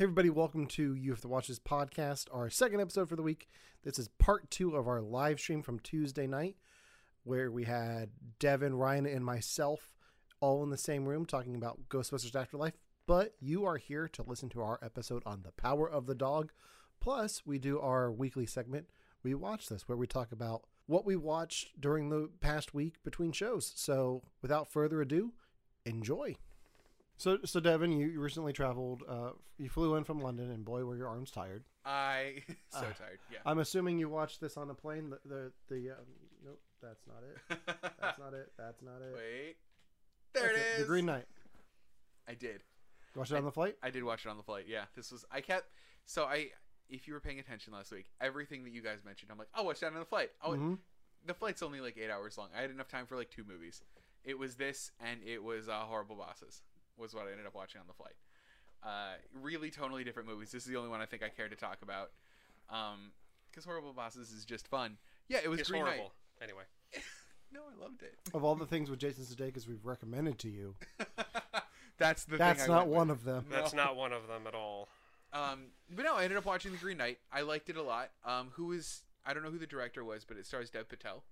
Hey everybody, welcome to You Have to Watch This podcast, our second episode for the week. This is part two of our live stream from Tuesday night, where we had Devin, Ryan, and myself all in the same room talking about Ghostbusters Afterlife. But you are here to listen to our episode on the power of the dog. Plus, we do our weekly segment, We Watch This, where we talk about what we watched during the past week between shows. So, without further ado, enjoy. So, so Devin, you you recently traveled. Uh, you flew in from London, and boy, were your arms tired. I so Ah. tired. Yeah. I'm assuming you watched this on the plane. The the, the um, nope, that's not it. That's not it. That's not it. Wait. There That's it is. The Green Knight. I did. Watched it on the flight. I did watch it on the flight. Yeah. This was I kept so I if you were paying attention last week, everything that you guys mentioned, I'm like, I'll watch that on the flight. Oh, Mhm. the flight's only like eight hours long. I had enough time for like two movies. It was this and it was uh, Horrible Bosses was what I ended up watching on the flight. Uh, really totally different movies. This is the only one I think I care to talk about. Um, because Horrible Bosses is just fun. Yeah, it was It's Green horrible. Anyway, No, I loved it. Of all the things with Jason Sudeikis we've recommended to you, That's the that's thing not went one with. of them. that's No. not one of them at all. Um, but no, I ended up watching The Green Knight. I liked it a lot. Um, who is I don't know who the director was, but it stars Dev Patel.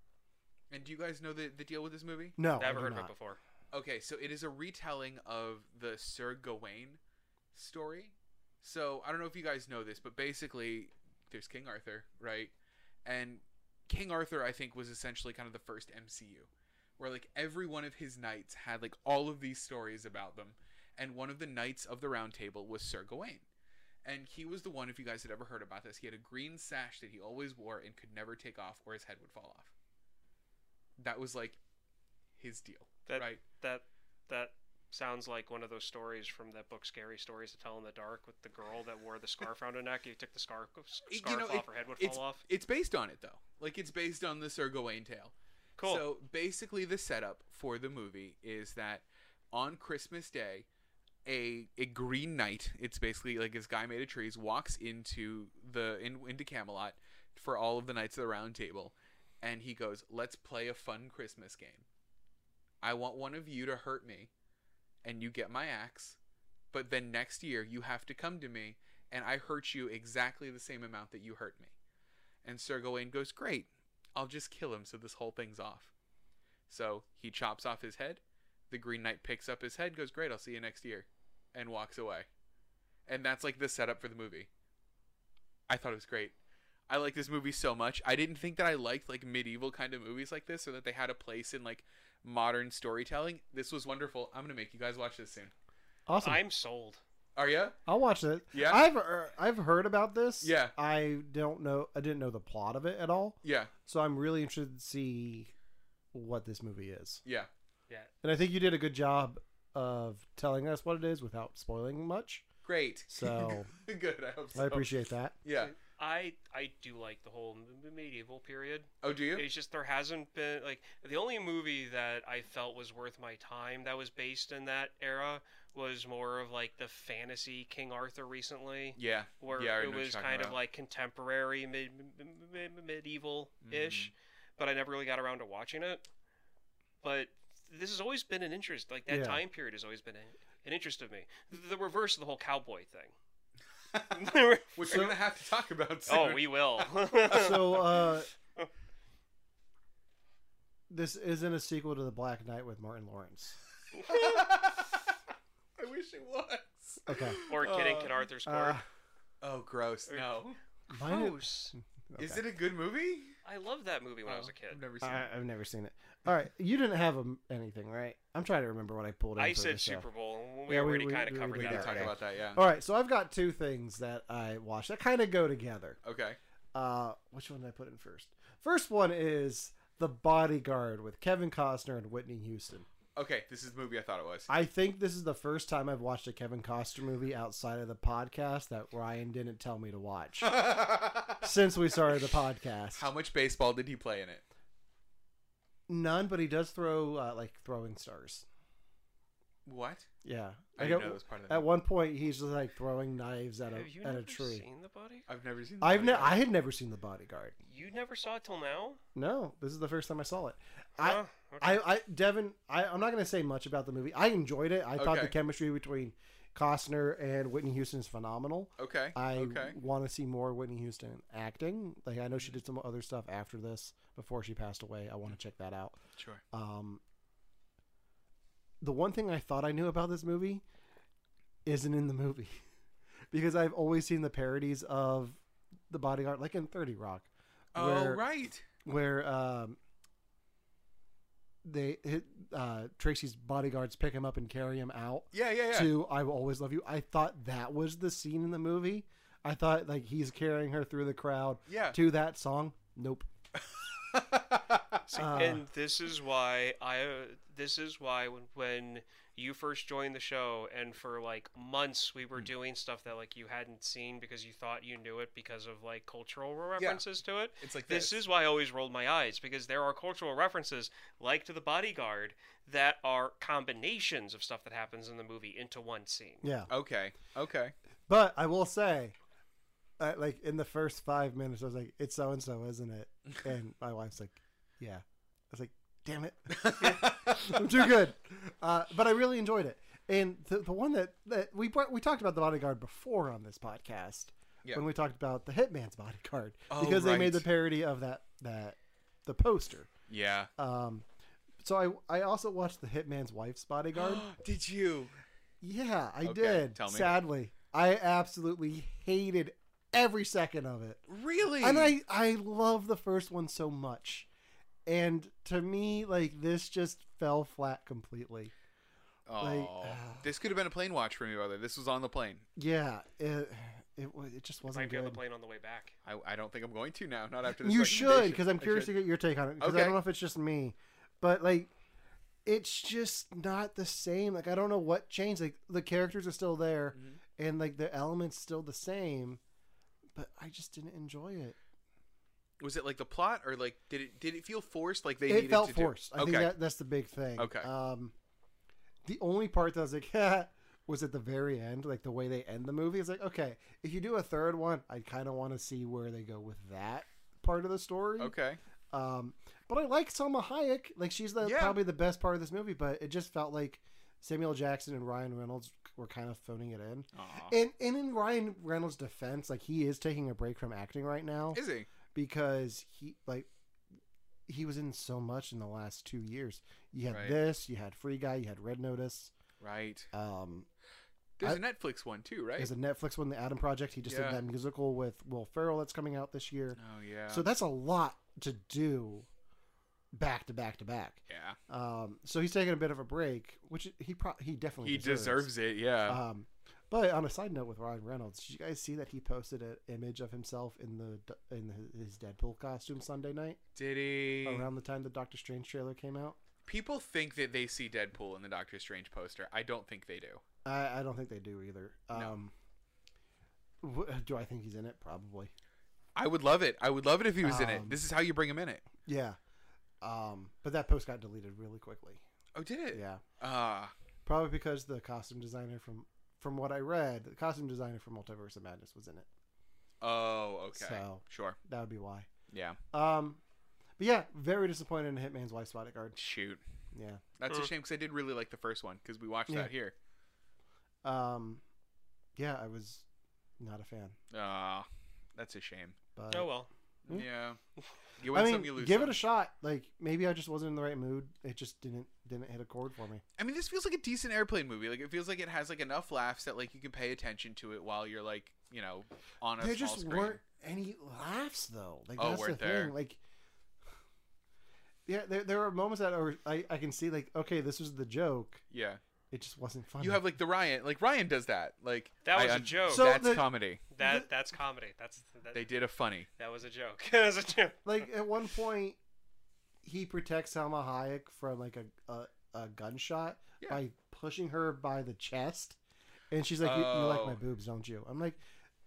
And do you guys know the the deal with this movie? No, I Never do heard of it before. Okay, so it is a retelling of the Sir Gawain story. So I don't know if you guys know this, but basically, there's King Arthur, right? And King Arthur, I think, was essentially kind of the first MCU, where like every one of his knights had like all of these stories about them, and one of the knights of the Round Table was Sir Gawain. And he was the one, if you guys had ever heard about this, he had a green sash that he always wore and could never take off, or his head would fall off. That was like his deal, That right? that that sounds like one of those stories from that book, Scary Stories to Tell in the Dark, with the girl that wore the scarf around her neck. You took the scarf uh, You scarf know, off, it- her head would fall off. It's based on it though. Like it's based on the Sir Gawain tale. Cool. So basically, the setup for the movie is that on Christmas Day, a a Green Knight. It's basically like this guy made of trees walks into the in, into Camelot for all of the knights of the Round Table, and he goes, "Let's play a fun Christmas game. I want one of you to hurt me, and you get my axe, but then next year you have to come to me, and I hurt you exactly the same amount that you hurt me." And Sir Gawain goes, Great, I'll just kill him so this whole thing's off. So he chops off his head. The Green Knight picks up his head, goes, Great, I'll see you next year, and walks away. And that's like the setup for the movie. I thought it was great. I like this movie so much. I didn't think that I liked like medieval kind of movies like this or that they had a place in like modern storytelling. This was wonderful. I'm going to make you guys watch this soon. Awesome. I'm sold. Are you? I'll watch it. Yeah? I've er, I've heard about this. Yeah. I don't know. I didn't know the plot of it at all. Yeah. So I'm really interested to see what this movie is. Yeah. Yeah. And I think you did a good job of telling us what it is without spoiling much. Great. So good. I hope so. I appreciate that. Yeah. I I do like the whole medieval period. Oh, do you? It's just there hasn't been like the only movie that I felt was worth my time that was based in that era was more of like the fantasy King Arthur recently. Yeah. where yeah, it was kind talking of like contemporary mid, medieval ish, Mm-hmm. but I never really got around to watching it. But this has always been an interest. Like that Yeah. time period has always been an interest of me. The, the reverse of the whole cowboy thing. Which we're gonna have to talk about soon. oh, we will. So uh this isn't a sequel to The Black Knight with Martin Lawrence. I wish it was. Okay. or Kid in Uh, Kid Arthur's Court. Uh, Oh, gross. No. mine- Gross. Is it a good movie? I loved that movie when I was Oh, a kid. I've never seen I, it. I've never seen it. All right, you didn't have a, anything, right? I'm trying to remember what I pulled in. I for said the show. Super Bowl. We Yeah, already kind of covered we We that. did talk about that, yeah. All right, so I've got two things that I watched that kind of go together. Okay. Uh, which one did I put in first? First one is The Bodyguard with Kevin Costner and Whitney Houston. Okay, this is the movie I thought it was. I think this is the first time I've watched a Kevin Costner movie outside of the podcast that Ryan didn't tell me to watch since we started the podcast. How much baseball did he play in it? None, but he does throw uh, like throwing stars. What? Yeah, I Like, didn't at, know it was part of that. at one point he's just like throwing knives at Have you a at never a tree. seen the body? I've never seen. The I've ne- Bodyguard. I had never seen The Bodyguard. You never saw it till now? No, this is the first time I saw it. Huh? I, Okay. I, I, Devin, I, I'm not going to say much about the movie. I enjoyed it. I thought the Okay. chemistry between Costner and Whitney Houston is phenomenal. Okay. I okay. want to see more Whitney Houston acting. Like I know she did some other stuff after this before she passed away. I want to check that out. Sure. Um, the one thing I thought I knew about this movie isn't in the movie because I've always seen the parodies of the Bodyguard, like in Thirty Rock, Oh where right. where um, they hit, uh, Tracy's bodyguards pick him up and carry him out Yeah, yeah, yeah. to "I Will Always Love You." I thought that was the scene in the movie. I thought like he's carrying her through the crowd Yeah. to that song. Nope. See, Uh, and this is why I. Uh, this is why when, when you first joined the show, and for like months we were doing stuff that like you hadn't seen because you thought you knew it because of like cultural references to it. It's like This this. is why I always rolled my eyes because there are cultural references, like to the Bodyguard, that are combinations of stuff that happens in the movie into one scene. Yeah, Okay. Okay. but I will say, uh, like in the first five minutes, I was like, "It's so and so, isn't it?" And my wife's like, "Yeah." I was like, "Damn it, I'm too good." Uh, but I really enjoyed it. And the, the one that, that we brought, we talked about the bodyguard before on this podcast Yeah. when we talked about the Hitman's bodyguard Oh, because they made the parody of that that the poster. yeah. Um, so I I also watched the Hitman's wife's bodyguard. Did you? yeah, I Okay, did. tell me. Sadly, I absolutely hated every second of it. Really? And I I love the first one so much. And to me, like this just fell flat completely. Oh, like, this could have been a plane watch for me, brother. This was on the plane. Yeah, it it, it just wasn't be on the plane on the way back. I, I don't think I'm going to now. Not after this. You should, because I'm curious to get your take on it. Because I don't know if it's just me, but like, it's just not the same. Like I don't know what changed. Like the characters are still there, Mm-hmm. and like the elements still the same, but I just didn't enjoy it. Was it like the plot, or like did it did it feel forced? Like they it needed felt to do- forced. I okay. think that, that's the big thing. Okay. Um, the only part that I was like, was at the very end, like the way they end the movie. It's like, okay, if you do a third one, I kind of want to see where they go with that part of the story. okay. Um, but I like Salma Hayek. Like she's the Yeah. probably the best part of this movie. But it just felt like Samuel Jackson and Ryan Reynolds were kind of phoning it in. Aw. And and in Ryan Reynolds' defense, like he is taking a break from acting right now Is he? Because he like he was in so much in the last two years. You had Right. this, you had Free Guy, you had Red Notice. Right. Um, There's I- a Netflix one too, right? there's a Netflix one, The Adam Project. He just Yeah. did that musical with Will Ferrell that's coming out this year. oh yeah. So that's a lot to do back to back to back. yeah. Um, so he's taking a bit of a break, which he pro- he definitely He deserves it. Yeah. Um, but on a side note with Ryan Reynolds, did you guys see that he posted an image of himself in the in his Deadpool costume Sunday night Did he? around the time the Doctor Strange trailer came out? People think that they see Deadpool in the Doctor Strange poster. I don't think they do. I, I don't think they do either. No. Um, wh- do I think he's in it? Probably. I would love it. I would love it if he was in it. Um, This is how you bring him in it. Yeah. Um, but that post got deleted really quickly. Oh, did it? Yeah. Ah. Probably because the costume designer from from what I read, the costume designer for Multiverse of Madness was in it. oh, okay. So- Sure. That would be why. Yeah. Um, but yeah, very disappointed in Hitman's Wife's Bodyguard. Shoot. Yeah. That's a shame because I did really like the first one because we watched Yeah. that here. Um, yeah, I was not a fan. Ah, that's a shame. But Oh well. Hmm? Yeah. You win I mean, some, you lose give some. it a shot. Like maybe I just wasn't in the right mood. It just didn't didn't hit a chord for me. I mean, this feels like a decent airplane movie. Like it feels like it has like enough laughs that like you can pay attention to it while you're like you know on a There small just screen. weren't any laughs though. Like Oh, that's the weren't there? thing. Like yeah, there there are moments that are I I can see like okay, this was the joke. Yeah. It just wasn't funny. You have like the Ryan. Like Ryan does that. Like That was a un- joke. So that's the- comedy. That that's comedy. That's that, They did a funny. that was a joke. that was a joke. like at one point he protects Salma Hayek from like a, a a gunshot Yeah. by pushing her by the chest, and she's like, you, "You like my Oh. boobs, don't you?" I'm like,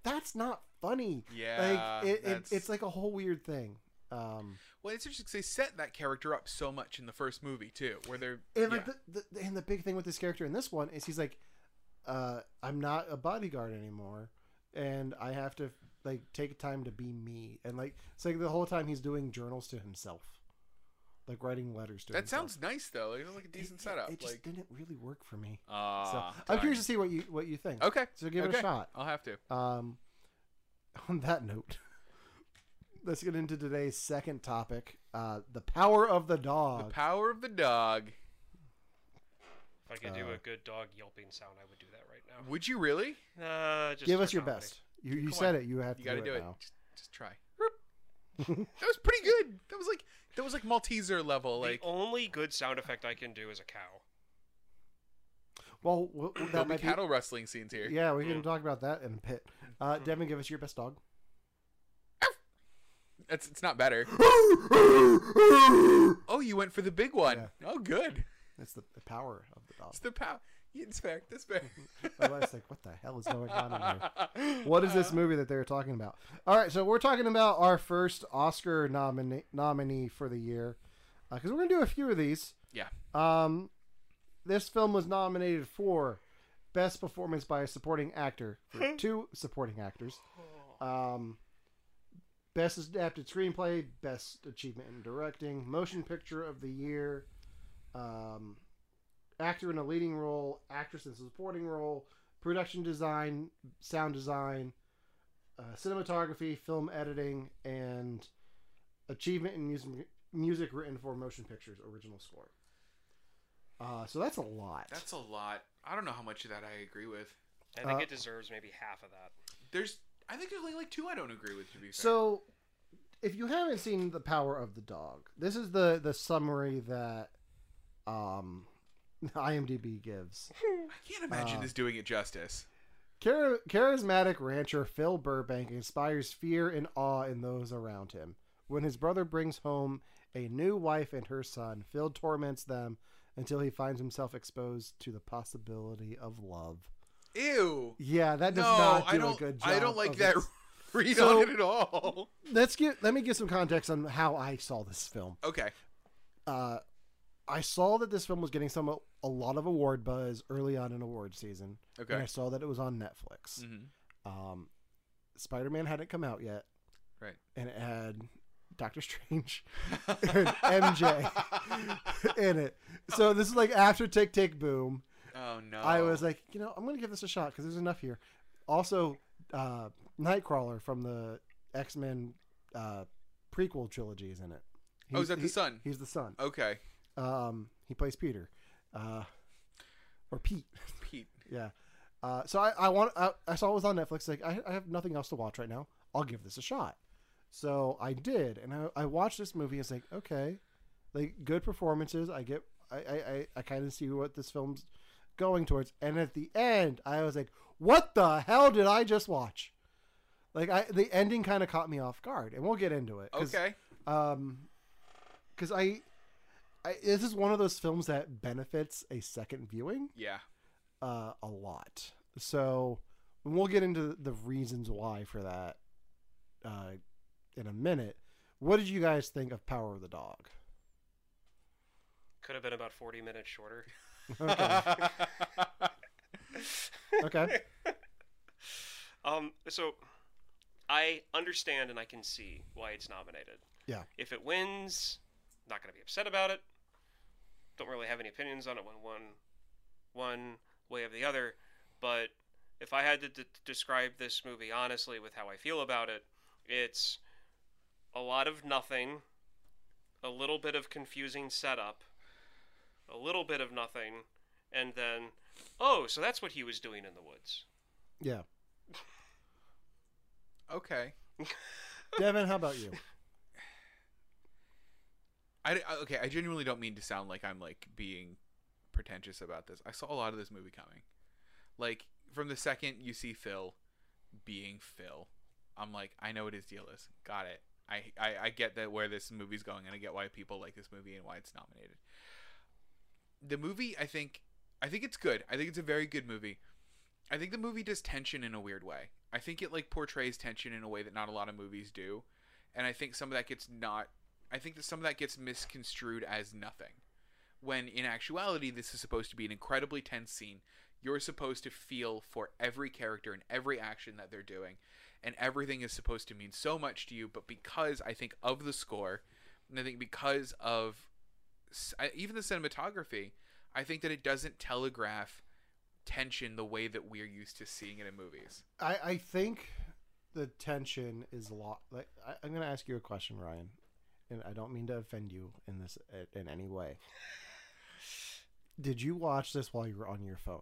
"That's not funny." Yeah, like it, it, that's- it's like a whole weird thing. Um, Well, it's interesting 'cause they set that character up so much in the first movie too, where they're and like yeah. the, the and the big thing with this character in this one is he's like, uh, "I'm not a bodyguard anymore, and I have to like take time to be me." And like it's like the whole time he's doing journals to himself, like writing letters to that himself. sounds nice though. It's like a decent it, setup. It just like, didn't really work for me. So ah, I'm curious to see what you what you think. Okay, So give it a shot. I'll have to. Um, on that note, let's get into today's second topic: uh, the power of the dog. The power of the dog. If I could do Uh, a good dog yelping sound, I would do that right now. Would you really? Uh, just Give us your comedy. best. You you Come said on. it. You have You to got to do, do it, it. now. Just, just try. that was pretty good. That was like that was like Malteser level. Like the only good sound effect I can do is a cow. Well, w- w- there'll that be might cattle rustling scenes here. Yeah, we can talk about that in a pit. Uh, Devin, give us your best dog. It's it's not better. Oh, you went for the big one. Yeah. Oh, good. It's the, the power of the dog. It's the power. It's fair. That's fair. I was like, what the hell is going on in here? What is this movie that they're talking about? All right, so we're talking about our first Oscar nominee nominee for the year because we're gonna do a few of these. Yeah. Um, this film was nominated for best performance by a supporting actor for two supporting actors. Um, best adapted screenplay, best achievement in directing, motion picture of the year, um, actor in a leading role, actress in a supporting role, production design, sound design, uh, cinematography, film editing, and achievement in music, music written for motion pictures original score. Uh, so that's a lot. That's a lot. I don't know how much of that I agree with. I think Uh, it deserves maybe half of that. There's, I think there's only like two I don't agree with. To be fair. So, if you haven't seen the Power of the Dog, this is the the summary that um, IMDb gives. I can't imagine uh, this doing it justice. Char- charismatic rancher Phil Burbank inspires fear and awe in those around him. When his brother brings home a new wife and her son, Phil torments them until he finds himself exposed to the possibility of love. Ew. Yeah, that does no, not do I don't. a good job. I don't like that it. read So- on it at all. Let's get. Let me give some context on how I saw this film. Okay. uh, I saw that this film was getting some a lot of award buzz early on in award season. Okay. And I saw that it was on Netflix. hmm Um, Spider Man hadn't come out yet, Right. and it had Doctor Strange and MJ in it. So this is like after Tick Tick Boom. Oh no. I was like, you know, I'm gonna give this a shot because there's enough here. Also, uh, Nightcrawler from the X Men uh, prequel trilogy is in it. Oh, is that the he- son? He's the son. Okay. Um, he plays Peter, uh, or Pete. Pete. yeah. Uh, so I, I want I, I saw it was on Netflix. Like I, I have nothing else to watch right now. I'll give this a shot. So I did, and I, I watched this movie. It's like okay, like good performances. I get I I, I, I kind of see what this film's going towards. And at the end, I was like, what the hell did I just watch? Like I the ending kind of caught me off guard, and we'll get into it. 'cause, Okay. um because I, I this is one of those films that benefits a second viewing Yeah. uh a lot so we'll get into the reasons why for that uh in a minute what did you guys think of power of the dog Could have been about 40 minutes shorter. okay okay Um, so I understand and I can see why it's nominated. Yeah. If it wins, not going to be upset about it. Don't really have any opinions on it one one one way or the other, but if I had to d- describe this movie honestly with how I feel about it, it's a lot of nothing, a little bit of confusing setup, a little bit of nothing, and then oh, so that's what he was doing in the woods. yeah okay. devin how about you I, I- okay. I genuinely don't mean to sound like I'm like being pretentious about this. I saw a lot of this movie coming. Like from the second you see Phil being Phil, I'm like, I know what his deal is. Got it. I, I, I get that where this movie's going, and I get why people like this movie and why it's nominated. The movie I think I think it's good. I think it's a very good movie. I think the movie does tension in a weird way. I think it like portrays tension in a way that not a lot of movies do. And I think some of that gets not I think that some of that gets misconstrued as nothing. When in actuality this is supposed to be an incredibly tense scene. You're supposed to feel for every character and every action that they're doing and everything is supposed to mean so much to you, but because I think of the score and I think because of even the cinematography, I think that it doesn't telegraph tension the way that we're used to seeing it in movies. I, I think the tension is a lot. Like I, I'm going to ask you a question, Ryan, and I don't mean to offend you in this in any way. Did you watch this while you were on your phone?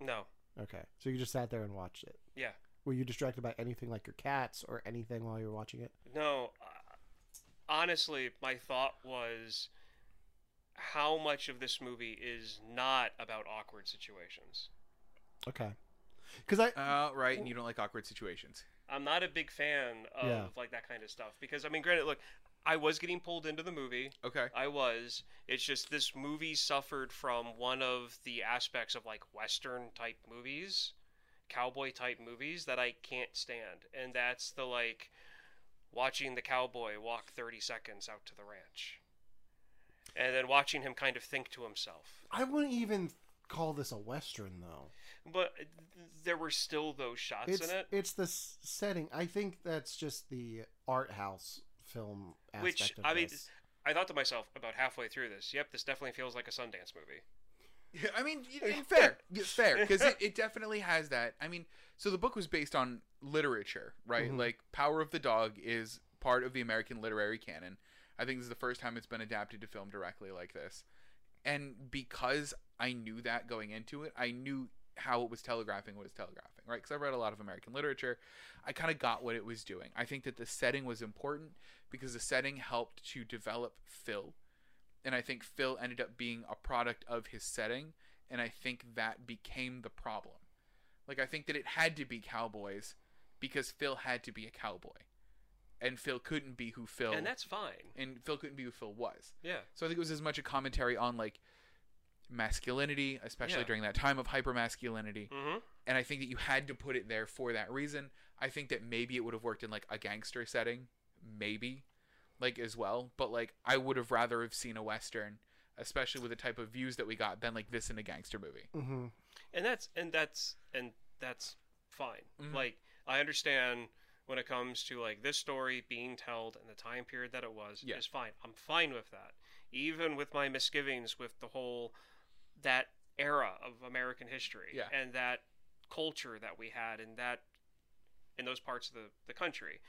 No. Okay, so you just sat there and watched it. Yeah. Were you distracted by anything like your cats or anything while you were watching it? No. Uh, honestly, my thought was how much of this movie is not about awkward situations. Okay, because I Uh, right, and you don't like awkward situations. I'm not a big fan of Yeah. like that kind of stuff because I mean, granted, look, I was getting pulled into the movie. Okay. I was. It's just this movie suffered from one of the aspects of like Western type movies, cowboy type movies that I can't stand. And that's the like watching the cowboy walk 30 seconds out to the ranch. And then watching him kind of think to himself. I wouldn't even call this a western though. But there were still those shots It's in it. it's the setting. I think that's just the art house film aspect Which, of I mean, this. I thought to myself about halfway through this, yep, this definitely feels like a Sundance movie. Yeah, I mean, y- y- fair, fair, because it, it definitely has that. I mean, so the book was based on literature, right? Mhm. Like, Power of the Dog is part of the American literary canon. I think this is the first time it's been adapted to film directly like this. And because I knew that going into it, I knew how it was telegraphing what it's telegraphing, right? Because I read a lot of American literature. I kind of got what it was doing. I think that the setting was important because the setting helped to develop Phil and I think Phil ended up being a product of his setting, and I think that became the problem. Like I think that it had to be cowboys because Phil had to be a cowboy, and Phil couldn't be who Phil And that's fine. and Phil couldn't be who Phil was. Yeah. So I think it was as much a commentary on like masculinity, especially Yeah. during that time of hypermasculinity, Mm-hmm. and I think that you had to put it there for that reason. I think that maybe it would have worked in like a gangster setting, maybe, like as well. But like I would have rather have seen a western, especially with the type of views that we got, than like this in a gangster movie. hmm and that's and that's and that's fine Mhm. like i understand when it comes to like this story being told in the time period that it was Yeah. is fine i'm fine with that even with my misgivings with the whole that era of american history Yeah. and that culture that we had in that in those parts of the, the country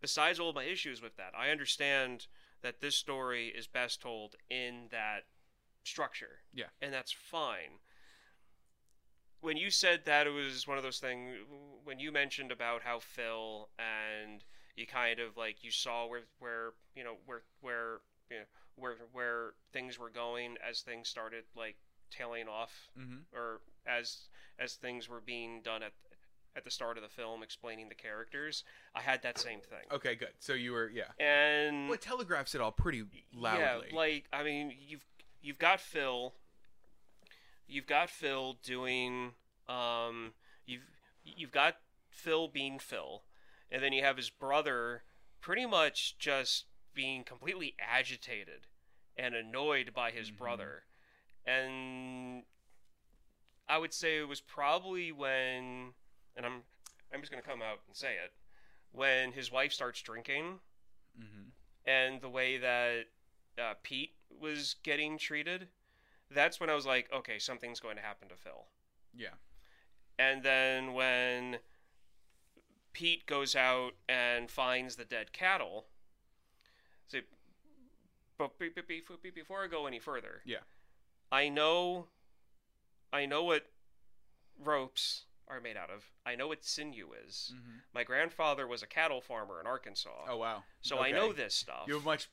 besides all my issues with that i understand that this story is best told in that structure Yeah. and that's fine when you said that it was one of those things when you mentioned about how Phil and you kind of like you saw where where you know where where you know, where where things were going as things started like tailing off Mm-hmm. or as as things were being done at at the start of the film explaining the characters I had that same thing Okay, good. So you were yeah. and Well, it telegraphs it all pretty loudly. yeah, like I mean, you've you've got Phil. You've got Phil doing. Um, you've you've got Phil being Phil, and then you have his brother, pretty much just being completely agitated and annoyed by his Mhm. brother, and I would say it was probably when, and I'm I'm just gonna come out and say it, when his wife starts drinking mm-hmm. and the way that uh, Pete was getting treated, that's when I was like, okay, something's going to happen to Phil. Yeah. And then when Pete goes out and finds the dead cattle, so, but be- be- be- be- before I go any further, Yeah. I know, I know what ropes are made out of. I know what sinew is. Mm-hmm. My grandfather was a cattle farmer in Arkansas, Oh wow. so I know this stuff. You have much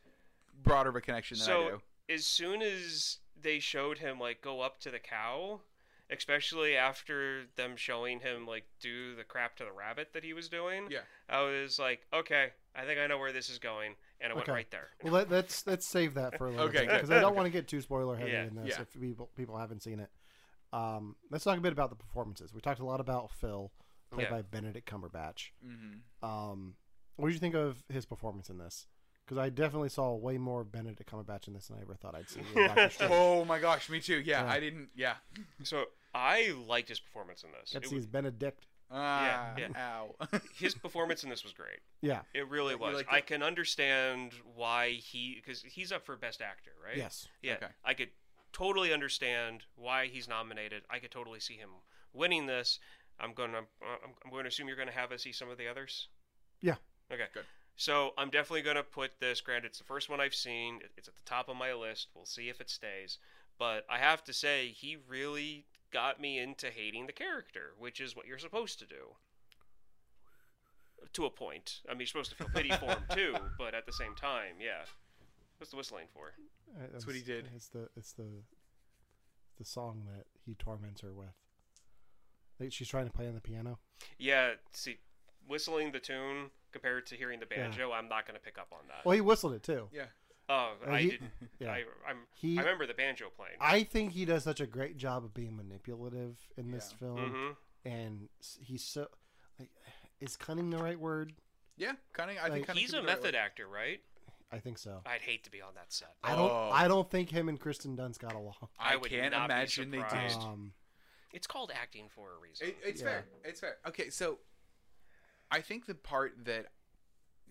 broader of a connection than I So do. as soon as they showed him like go up to the cow, especially after them showing him like do the crap to the rabbit that he was doing. Yeah. I was like, okay, I think I know where this is going, and it went Okay. right there. Well, let, let's let's save that for a little Okay, bit good. because I don't want to get too spoiler heavy Yeah, in this yeah. if people people haven't seen it. Um, let's talk a bit about the performances. We talked a lot about Phil, played Yeah. by Benedict Cumberbatch. Mm-hmm. Um, what did you think of his performance in this? Because I definitely saw way more Benedict Cumberbatch in this than I ever thought I'd see. in Doctor Strange. Oh my gosh, me too. Yeah, Yeah. I didn't. Yeah. So I liked his performance in this. Got to was- his Benedict. Ah, yeah. Ow. his performance in this was great. Yeah. It really was. liked I can understand why he because he's up for best actor, right? Yes. Yeah. Okay. I could totally understand why he's nominated. I could totally see him winning this. I'm gonna I'm, I'm going to assume you're going to have us see some of the others. Yeah. Okay. Good. So I'm definitely going to put this. Granted, it's the first one I've seen. It's at the top of my list. We'll see if it stays. But I have to say, he really got me into hating the character, which is what you're supposed to do. To a point. I mean, you're supposed to feel pity for him too, but at the same time, yeah. What's the whistling for? Uh, That's what he did. It's the it's the the song that he torments her with. Like she's trying to play on the piano. Yeah, see, whistling the tune compared to hearing the banjo, I'm not going to pick up on that. Well, he whistled it too. yeah. oh, Uh, I he- didn't. Yeah. I, I'm, He- I remember the banjo playing. I think he does such a great job of being manipulative in this Yeah. film, hmm and he's so like, is cunning the right word? Yeah. Cunning. I Like- think cunning He's a be right method word. actor, right? I think so. I'd hate to be on that set. I don't. Oh. I don't think him and Kristen Dunst got along. I, I can't imagine they did. Um, It's called acting for a reason. It, it's Yeah. fair. It's fair. Okay, so I think the part that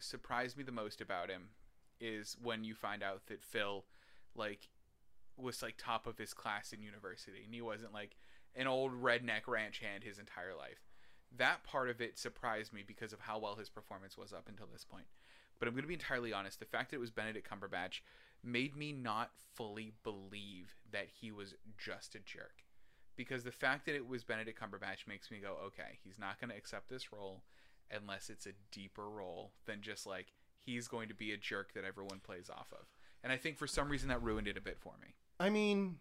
surprised me the most about him is when you find out that Phil, like, was like top of his class in university, and he wasn't like an old redneck ranch hand his entire life. That part of it surprised me because of how well his performance was up until this point. But I'm going to be entirely honest. The fact that it was Benedict Cumberbatch made me not fully believe that he was just a jerk because the fact that it was Benedict Cumberbatch makes me go, okay, he's not going to accept this role unless it's a deeper role than just like he's going to be a jerk that everyone plays off of. And I think for some reason that ruined it a bit for me. I mean,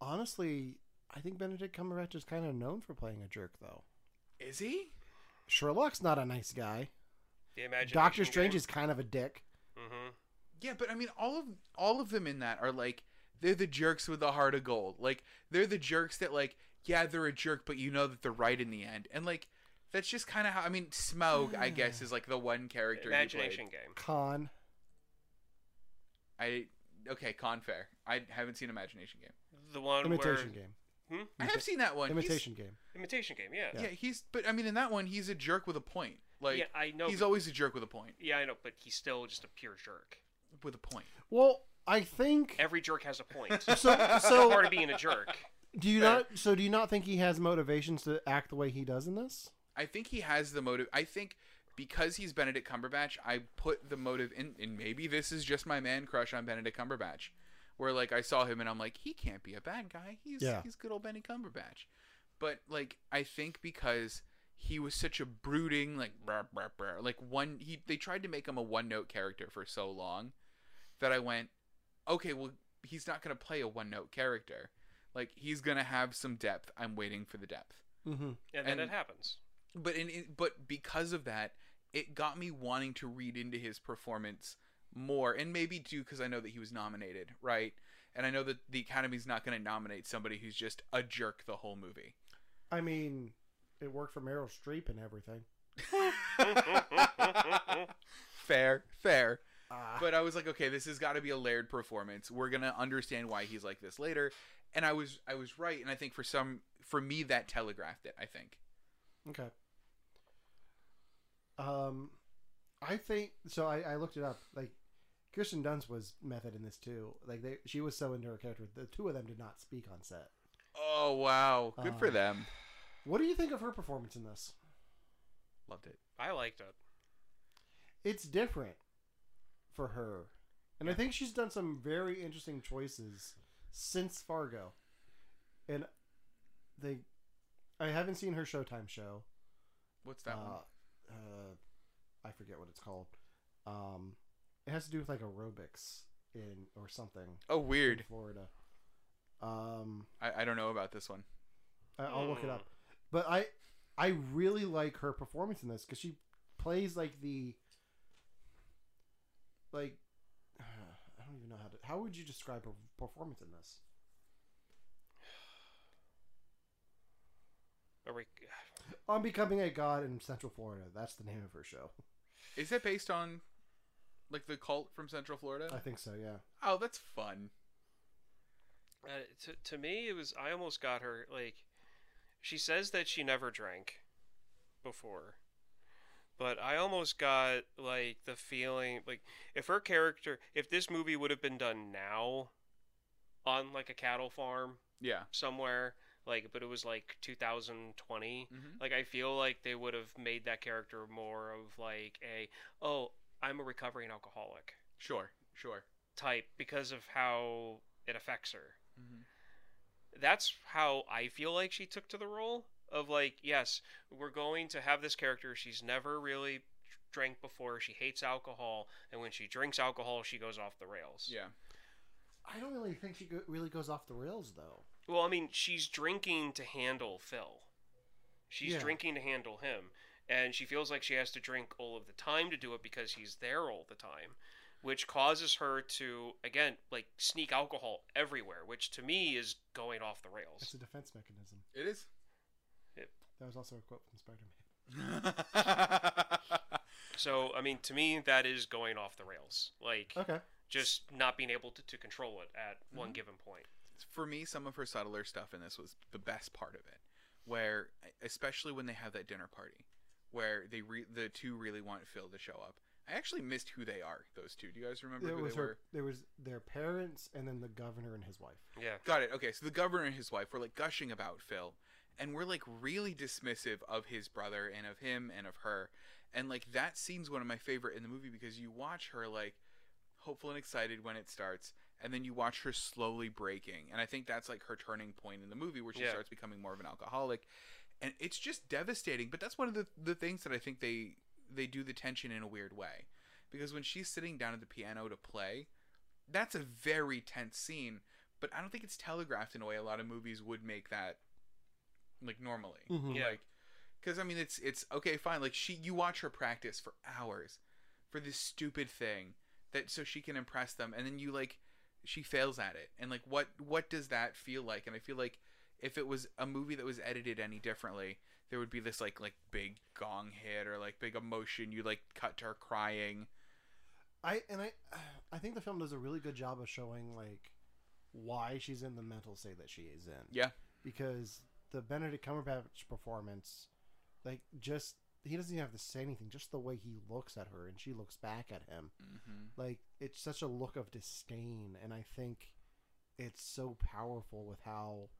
honestly, I think Benedict Cumberbatch is kind of known for playing a jerk, though. Is he? Sherlock's not a nice guy. the imagination Doctor Strange game. is kind of a dick. Mhm. Yeah, but I mean, all of all of them in that are like they're the jerks with a heart of gold. Like they're the jerks that like yeah they're a jerk, but you know that they're right in the end. And like that's just kind of how I mean, Smaug I guess is like the one character. he played. Imagination game. Khan. I okay, Khan Fair. I haven't seen Imagination Game. The one Imitation where game. Hmm? I have seen that one. He's- Imitation game. imitation game. Yeah. Yeah, he's but I mean in that one he's a jerk with a point. Like yeah, I know. he's but- always a jerk with a point. yeah, I know, but he's still just a pure jerk. With a point. Well, I think. Every jerk has a point. So, That's so part of being a jerk. do you not? So, do you not think he has motivations to act the way he does in this? I think he has the motive. I think because he's Benedict Cumberbatch, I put the motive in, and maybe this is just my man crush on Benedict Cumberbatch, where like I saw him and I'm like, he can't be a bad guy. He's Yeah. he's good old Benny Cumberbatch. But like I think because he was such a brooding like brr, brr, brr, like one he they tried to make him a one note character for so long that I went, okay, well he's not gonna play a one note character. Like he's gonna have some depth. I'm waiting for the depth Mm-hmm. And then And- it happens. But in, in but because of that it got me wanting to read into his performance more and maybe too because i know that he was nominated right and i know that the academy's not going to nominate somebody who's just a jerk the whole movie I mean, it worked for Meryl Streep and everything. fair fair Ah. but i was like okay this has got to be a layered performance we're going to understand why he's like this later and i was i was right and i think for some for me that telegraphed it i think Okay. Um, I think so. I, I looked it up. Like, Kirsten Dunst was method in this too. Like, they she was so into her character. The two of them did not speak on set. oh wow good for Uh, them What do you think of her performance in this? loved it I liked it. It's different for her, and I think she's done some very interesting choices since Fargo. And they, I haven't seen her Showtime show. what's that one uh, I forget what it's called. Um, it has to do with like aerobics in or something oh in weird Florida. Um, I, I don't know about this one. I, I'll look it up. But I I really like her performance in this because she plays like the like I don't even know how to. How would you describe her performance in this? Are we, On becoming a god in Central Florida. That's the name of her show. Is it based on like the cult from Central Florida? I think so. Yeah. Oh, that's fun. uh, to to me, it was I almost got her like. She says that she never drank before, but I almost got like the feeling like if her character, if this movie would have been done now, on like a cattle farm Yeah. somewhere, like but it was like 2020 Mhm. like i feel like they would have made that character more of like a oh i'm a recovering alcoholic Sure. Sure. type because of how it affects her Mhm. that's how i feel like she took to the role of like yes we're going to have this character she's never really drank before she hates alcohol and when she drinks alcohol she goes off the rails Yeah. I don't really think she go- really goes off the rails though. Well, I mean, she's drinking to handle Phil. She's Yeah. drinking to handle him, and she feels like she has to drink all of the time to do it because he's there all the time, which causes her to again like sneak alcohol everywhere, which to me is going off the rails. It's a defense mechanism. It is. That was also a quote from Spider Man. So, I mean, to me, that is going off the rails. Like Okay. just not being able to, to control it at one Mhm. given point. For me, some of her subtler stuff in this was the best part of it, where especially when they have that dinner party, where they re- the two really want Phil to show up. I actually missed who they are. Those two. Do you guys remember There who was they her. were? There was their parents, and then the governor and his wife. Yeah. Got it. Okay, so the governor and his wife were like gushing about Phil, and we're like really dismissive of his brother and of him and of her, and like that scene's one of my favorite in the movie because you watch her like hopeful and excited when it starts, and then you watch her slowly breaking, and I think that's like her turning point in the movie where she Yeah. starts becoming more of an alcoholic, and it's just devastating. But that's one of the the things that I think they they do the tension in a weird way, because when she's sitting down at the piano to play, that's a very tense scene but I don't think it's telegraphed in a way a lot of movies would make that like normally. Mhm. Yeah. Like cuz I mean it's it's okay fine like she you watch her practice for hours for this stupid thing that so she can impress them and then you like she fails at it. And like what what does that feel like? And I feel like if it was a movie that was edited any differently, there would be this like like big gong hit or like big emotion you like cut to her crying. I and I, I think the film does a really good job of showing like why she's in the mental state that she is in. Yeah. Because the Benedict Cumberbatch performance, like just he doesn't even have to say anything. Just the way he looks at her and she looks back at him, Mhm. like it's such a look of disdain. And I think it's so powerful with how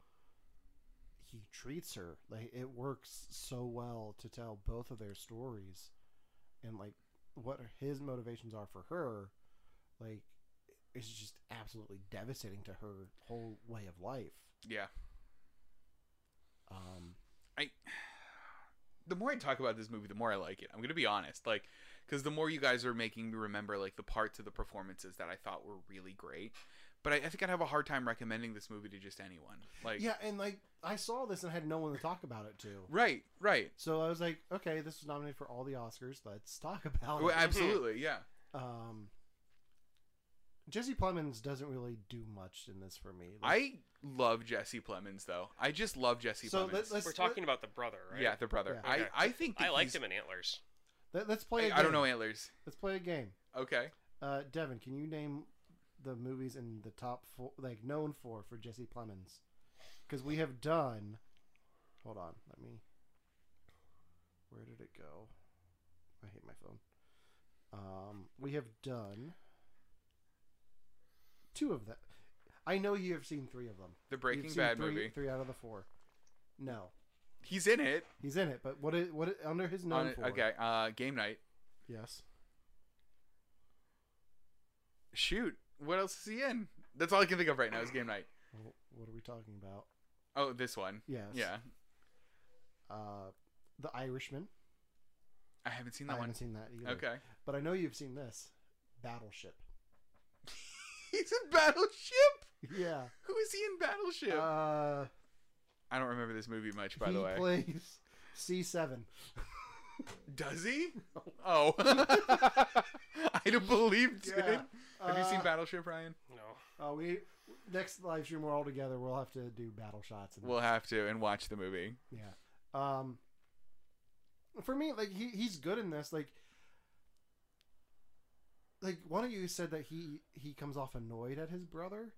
he treats her. Like it works so well to tell both of their stories, and like what his motivations are for her, like it's just absolutely devastating to her whole way of life. Yeah. Um, I the more I talk about this movie, the more I like it. I'm gonna be honest, like, because the more you guys are making me remember like the parts of the performances that I thought were really great. But I, I think I'd have a hard time recommending this movie to just anyone. Like, yeah, and like I saw this and I had no one to talk about it to. right, right, So I was like, okay, this was nominated for all the Oscars. Let's talk about Well, it. absolutely, yeah. Um, Jesse Plemons doesn't really do much in this for me. Like, I love Jesse Plemons though. I just love Jesse So Plemons. let- let's- We're talking about the brother, right? Yeah, the brother. Yeah. Okay. I I think I liked him in Antlers. let, us play. a I, game. I don't know antlers. Let's play a game. Okay. Uh, Devin, can you name the movies in the top four, like known for for Jesse Plemons? Because we have done. Hold on, let me. Where did it go? I hate my phone. Um, we have done two of them. I know you have seen three of them. The You've Breaking Bad three, movie. Three out of the four. No, He's in it. he's in it. But what is what is, under his known On- for? okay. Uh, game night. Yes. Shoot. What else is he in? That's all I can think of right now is game night. What are we talking about? Oh, this one. Yes. Yeah. Uh, The Irishman. I haven't seen I that one. haven't seen that either. Okay. But I know you've seen this. Battleship. He's in Battleship. Yeah. Who is he in Battleship? Uh, I don't remember this movie much, by he the way. plays C7. Does he? Oh, I'd have believed it. Yeah. Have you seen Uh, Battleship, Ryan? No. Oh, we next live stream we're all together. We'll have to do battle shots. And We'll have to and watch the movie. Yeah. Um for me, like he he's good in this. Like like one of you said that he he comes off annoyed at his brother.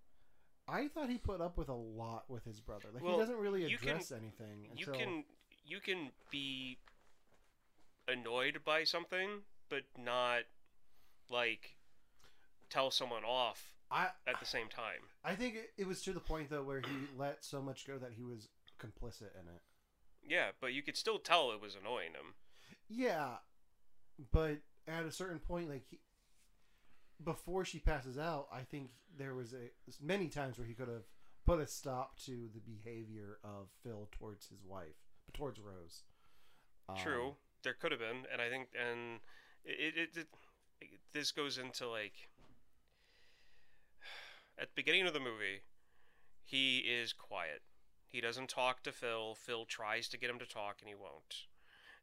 I thought he put up with a lot with his brother. Like Well, he doesn't really you can- address anything You until can you can be annoyed by something, but not like tell someone off I at the same time. I think it, it was to the point though where he let so much go that he was complicit in it. Yeah, but you could still tell it was annoying him. Yeah, but at a certain point, like he, before she passes out, I think there was a many times where he could have put a stop to the behavior of Phil towards his wife, towards Rose. Um, True, there could have been, and I think, and it, it, it, it this goes into like at the beginning of the movie, he is quiet. He doesn't talk to Phil. Phil tries to get him to talk, and he won't,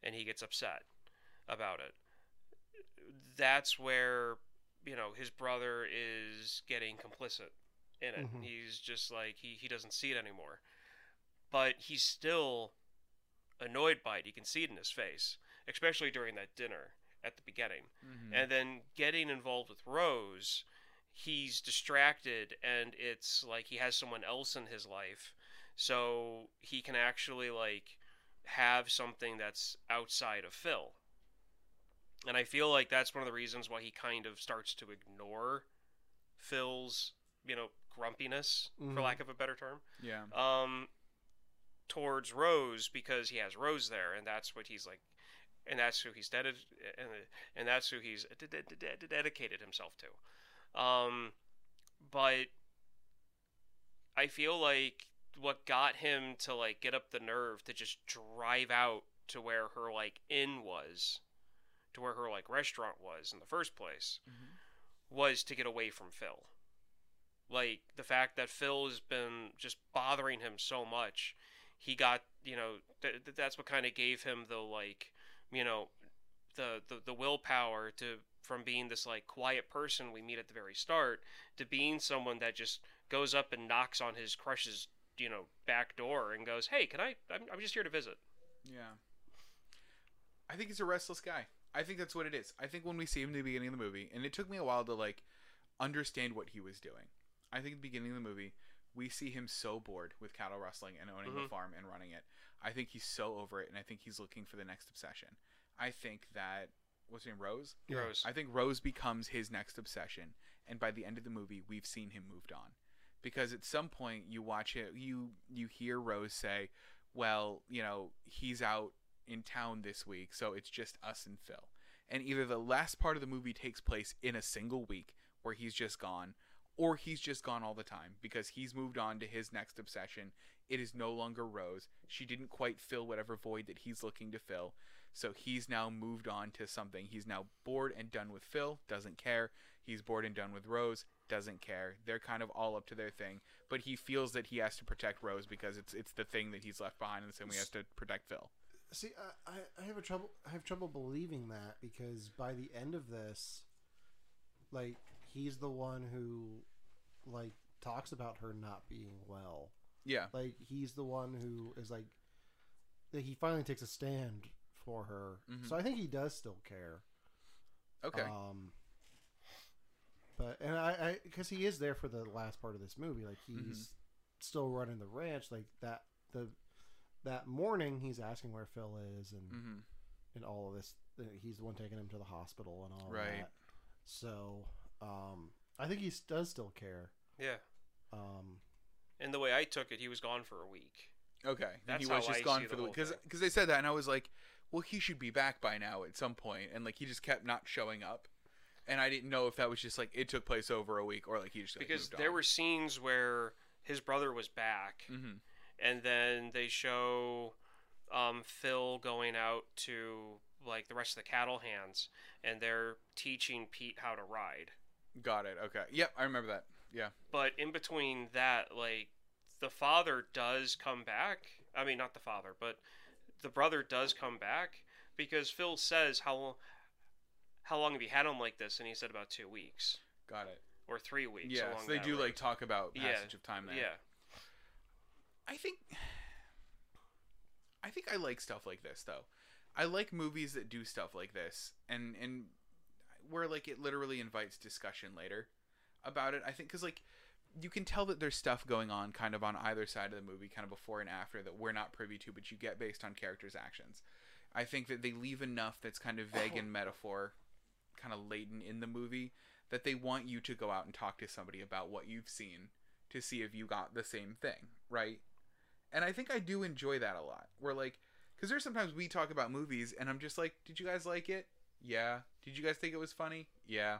and he gets upset about it. That's where you know his brother is getting complicit in it. Mhm. He's just like he he doesn't see it anymore, but he's still annoyed by it. You can see it in his face, especially during that dinner at the beginning. Mm-hmm. And then getting involved with Rose, he's distracted, and it's like he has someone else in his life, so he can actually like have something that's outside of Phil. And I feel like that's one of the reasons why he kind of starts to ignore Phil's, you know, grumpiness, for Mhm. lack of a better term yeah. um towards Rose because he has Rose there and that's what he's like and that's who he's dedi- and, and that's who he's de- de- de- de- dedicated himself to um but I feel like what got him to like get up the nerve to just drive out to where her like inn was to where her like restaurant was in the first place mm-hmm. was to get away from Phil. Like the fact that Phil has been just bothering him so much, he got you know th- th- that's what kind of gave him the like you know the, the the willpower to from being this like quiet person we meet at the very start to being someone that just goes up and knocks on his crush's you know back door and goes hey can I I'm, I'm just here to visit Yeah. I think he's a restless guy. I think that's what it is. I think when we see him in the beginning of the movie, and it took me a while to like understand what he was doing. I think at the beginning of the movie, we see him so bored with cattle rustling and owning the Mhm. farm and running it. I think he's so over it, and I think he's looking for the next obsession. I think that what's her name, Rose. Yeah. Rose I think Rose becomes his next obsession, and by the end of the movie, we've seen him moved on. Because at some point, you watch it, you you hear Rose say, "Well, you know, he's out in town this week, so it's just us and Phil." And either the last part of the movie takes place in a single week where he's just gone, or he's just gone all the time because he's moved on to his next obsession. It is no longer Rose. She didn't quite fill whatever void that he's looking to fill. So he's now moved on to something. He's now bored and done with Phil, doesn't care. He's bored and done with Rose, doesn't care. They're kind of all up to their thing, but he feels that he has to protect Rose because it's it's the thing that he's left behind, and the same way he has to protect Phil. See, I, I- have a trouble. I have trouble believing that because by the end of this, like he's the one who, like, talks about her not being well. Yeah, Like he's the one who is like, that he finally takes a stand for her. Mhm. So I think he does still care. okay, Um, but and I, I, because he is there for the last part of this movie, like he's Mhm. still running the ranch. Like that, the that morning, he's asking where Phil is, and hmm and all of this. uh, He's the one taking him to the hospital and all of Right. that. So, um, I think he does still care. yeah Um, and the way I took it he was gone for a week okay. And That's he was how just I gone see for the the whole week because thing. because they said that, and I was like, well, he should be back by now at some point, and like he just kept not showing up, and I didn't know if that was just like it took place over a week or like he just like, because moved there on. were scenes where his brother was back hmm and then they show um, Phil going out to like the rest of the cattle hands, and they're teaching Pete how to ride. Got it. Okay. Yep, I remember that. Yeah. But in between that, like the father does come back. I mean, not the father, but the brother does come back because Phil says how how long have you had him like this, and he said about two weeks Got it. or three weeks. Yeah, so they do road. like talk about Yeah, passage of time there. yeah. I think I think I like stuff like this though. I like movies that do stuff like this and and where like it literally invites discussion later about it. I think cuz like you can tell that there's stuff going on kind of on either side of the movie kind of before and after that we're not privy to but you get based on characters' actions. I think that they leave enough that's kind of vague in metaphor kind of latent in the movie that they want you to go out and talk to somebody about what you've seen to see if you got the same thing, right? And I think I do enjoy that a lot. Where like, because there's sometimes we talk about movies and I'm just like, did you guys like it? Yeah. Did you guys think it was funny? Yeah.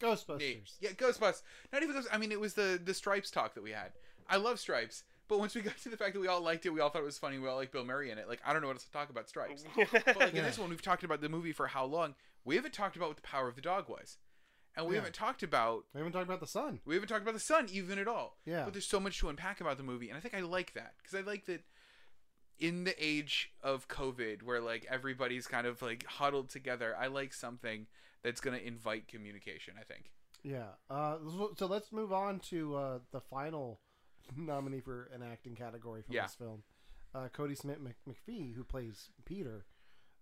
Ghostbusters. Yeah, Ghostbusters. Not even Ghost. I mean, it was the the Stripes talk that we had. I love Stripes, but once we got to the fact that we all liked it, we all thought it was funny. We all like Bill Murray in it. Like, I don't know what else to talk about Stripes. but like in Yeah. this one, we've talked about the movie for how long? We haven't talked about what the power of the dog was, and we Yeah. haven't talked about We haven't talked about the son. we haven't talked about the son even at all. Yeah. But there's so much to unpack about the movie, and I think I like that because I like that in the age of COVID, where like everybody's kind of like huddled together, I like something that's gonna invite communication. I think. Yeah. Uh, so- let's move on to uh, the final nominee for an acting category from Yeah. this film. Uh, Kodi Smit Mc- McPhee, who plays Peter,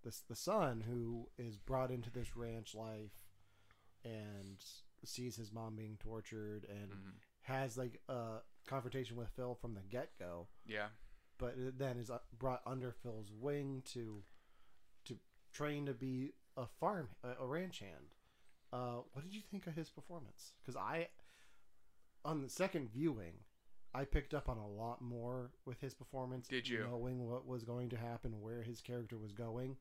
the the son who is brought into this ranch life and sees his mom being tortured and Mhm. has like a confrontation with Phil from the get go, Yeah. but then is uh, brought under Phil's wing to to train to be a farm a, a ranch hand. Uh, what did you think of his performance? Because I, on the second viewing, I picked up on a lot more with his performance. Did you? knowing what was going to happen, where his character was going?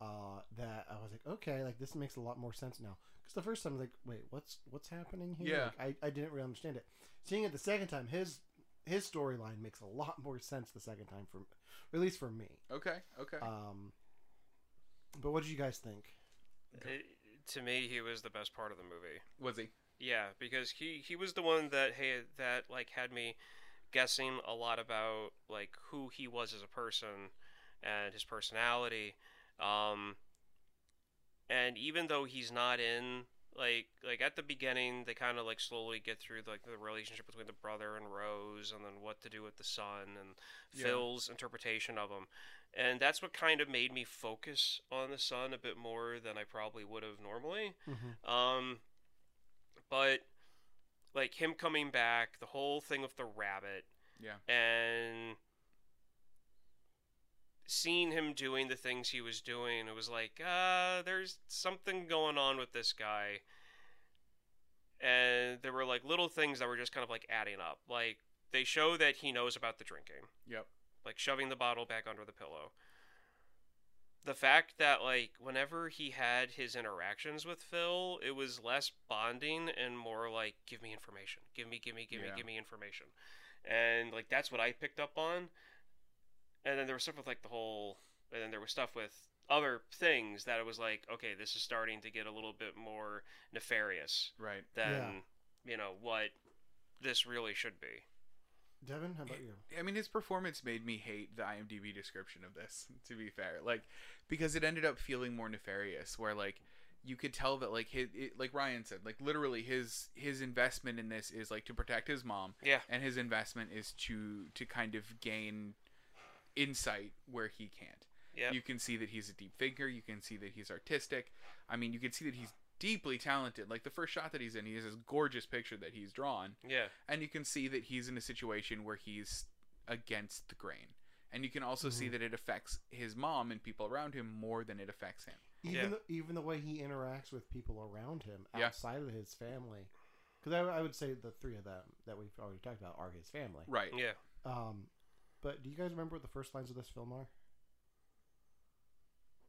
Uh, that I was like, okay, like this makes a lot more sense now. Because the first time, like, wait, what's what's happening here? Yeah. Like, I I didn't really understand it. Seeing it the second time, his his storyline makes a lot more sense the second time for, or at least for me. Okay. Okay. Um, but what did you guys think? It- to me, he was the best part of the movie. was he? Yeah, because he he was the one that hey that like had me guessing a lot about like who he was as a person and his personality. Um and even though he's not in like like at the beginning they kind of like slowly get through like the relationship between the brother and Rose and then what to do with the son and Yeah. Phil's interpretation of him. And that's what kind of made me focus on the son a bit more than I probably would have normally. Mm-hmm. Um, but like him coming back, the whole thing with the rabbit, Yeah. and seeing him doing the things he was doing, it was like, uh, there's something going on with this guy. And there were like little things that were just kind of like adding up. Like they show that he knows about the drinking Yep. like shoving the bottle back under the pillow. The fact that like whenever he had his interactions with Phil, it was less bonding and more like give me information. Give me give me give Yeah. me give me information. And like that's what I picked up on. And then there was stuff with like the whole and then there was stuff with other things that it was like, okay, this is starting to get a little bit more nefarious Right. than Yeah. you know what this really should be. Devin, how about you? I mean, his performance made me hate the IMDb description of this. To be fair, like because it ended up feeling more nefarious, where like you could tell that like his, it, like Ryan said, like literally his his investment in this is like to protect his mom, Yeah. and his investment is to to kind of gain insight where he can't. Yeah. You can see that he's a deep thinker. You can see that he's artistic. I mean, you can see that he's deeply talented. Like the first shot that he's in, he has this gorgeous picture that he's drawn Yeah. and you can see that he's in a situation where he's against the grain and you can also see that it affects his mom and people around him more than it affects him Even Yeah. the, even the way he interacts with people around him Yeah. outside of his family, because I, I would say the three of them that we've already talked about are his family. right Yeah. Um, but do you guys remember what the first lines of this film are?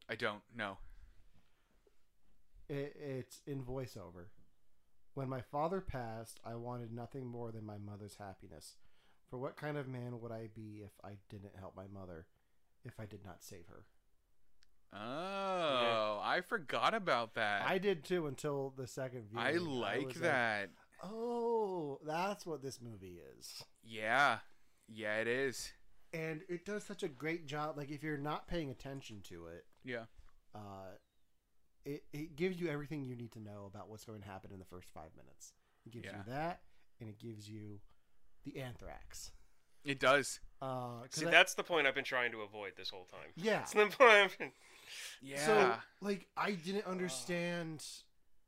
i don't know It, it's in voiceover. When my father passed, I wanted nothing more than my mother's happiness. For what kind of man would I be if I didn't help my mother, if I did not save her? oh i forgot about that I did too until the second view. i like that oh, that's what this movie is. Yeah, yeah, it is. And it does such a great job. Like if you're not paying attention to it, Yeah, uh, it it gives you everything you need to know about what's going to happen in the first five minutes. It gives Yeah. you that, and it gives you the anthrax. it does. Uh, 'cause See, I- that's the point I've been trying to avoid this whole time. yeah. That's the point I've been. Yeah, So like I didn't understand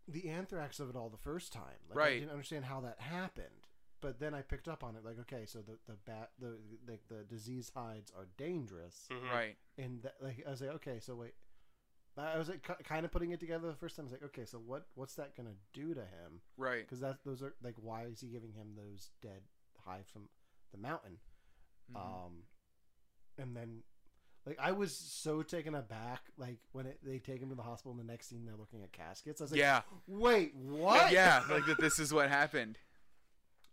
the anthrax of it all the first time. Like, I didn't understand how that happened. But then I picked up on it. Like okay, so the the bat the the, the disease hides are dangerous, Mhm. right. and that, like I was like okay, so wait. I was like kind of putting it together the first time. I was like, okay, so what what's that gonna do to him? Right. Because that those are like why is he giving him those dead hives from the mountain? Mhm. Um, and then, like, I was so taken aback, like when it, they take him to the hospital, and the next scene they're looking at caskets. I was like, yeah, wait, what? yeah, like that. This is what happened.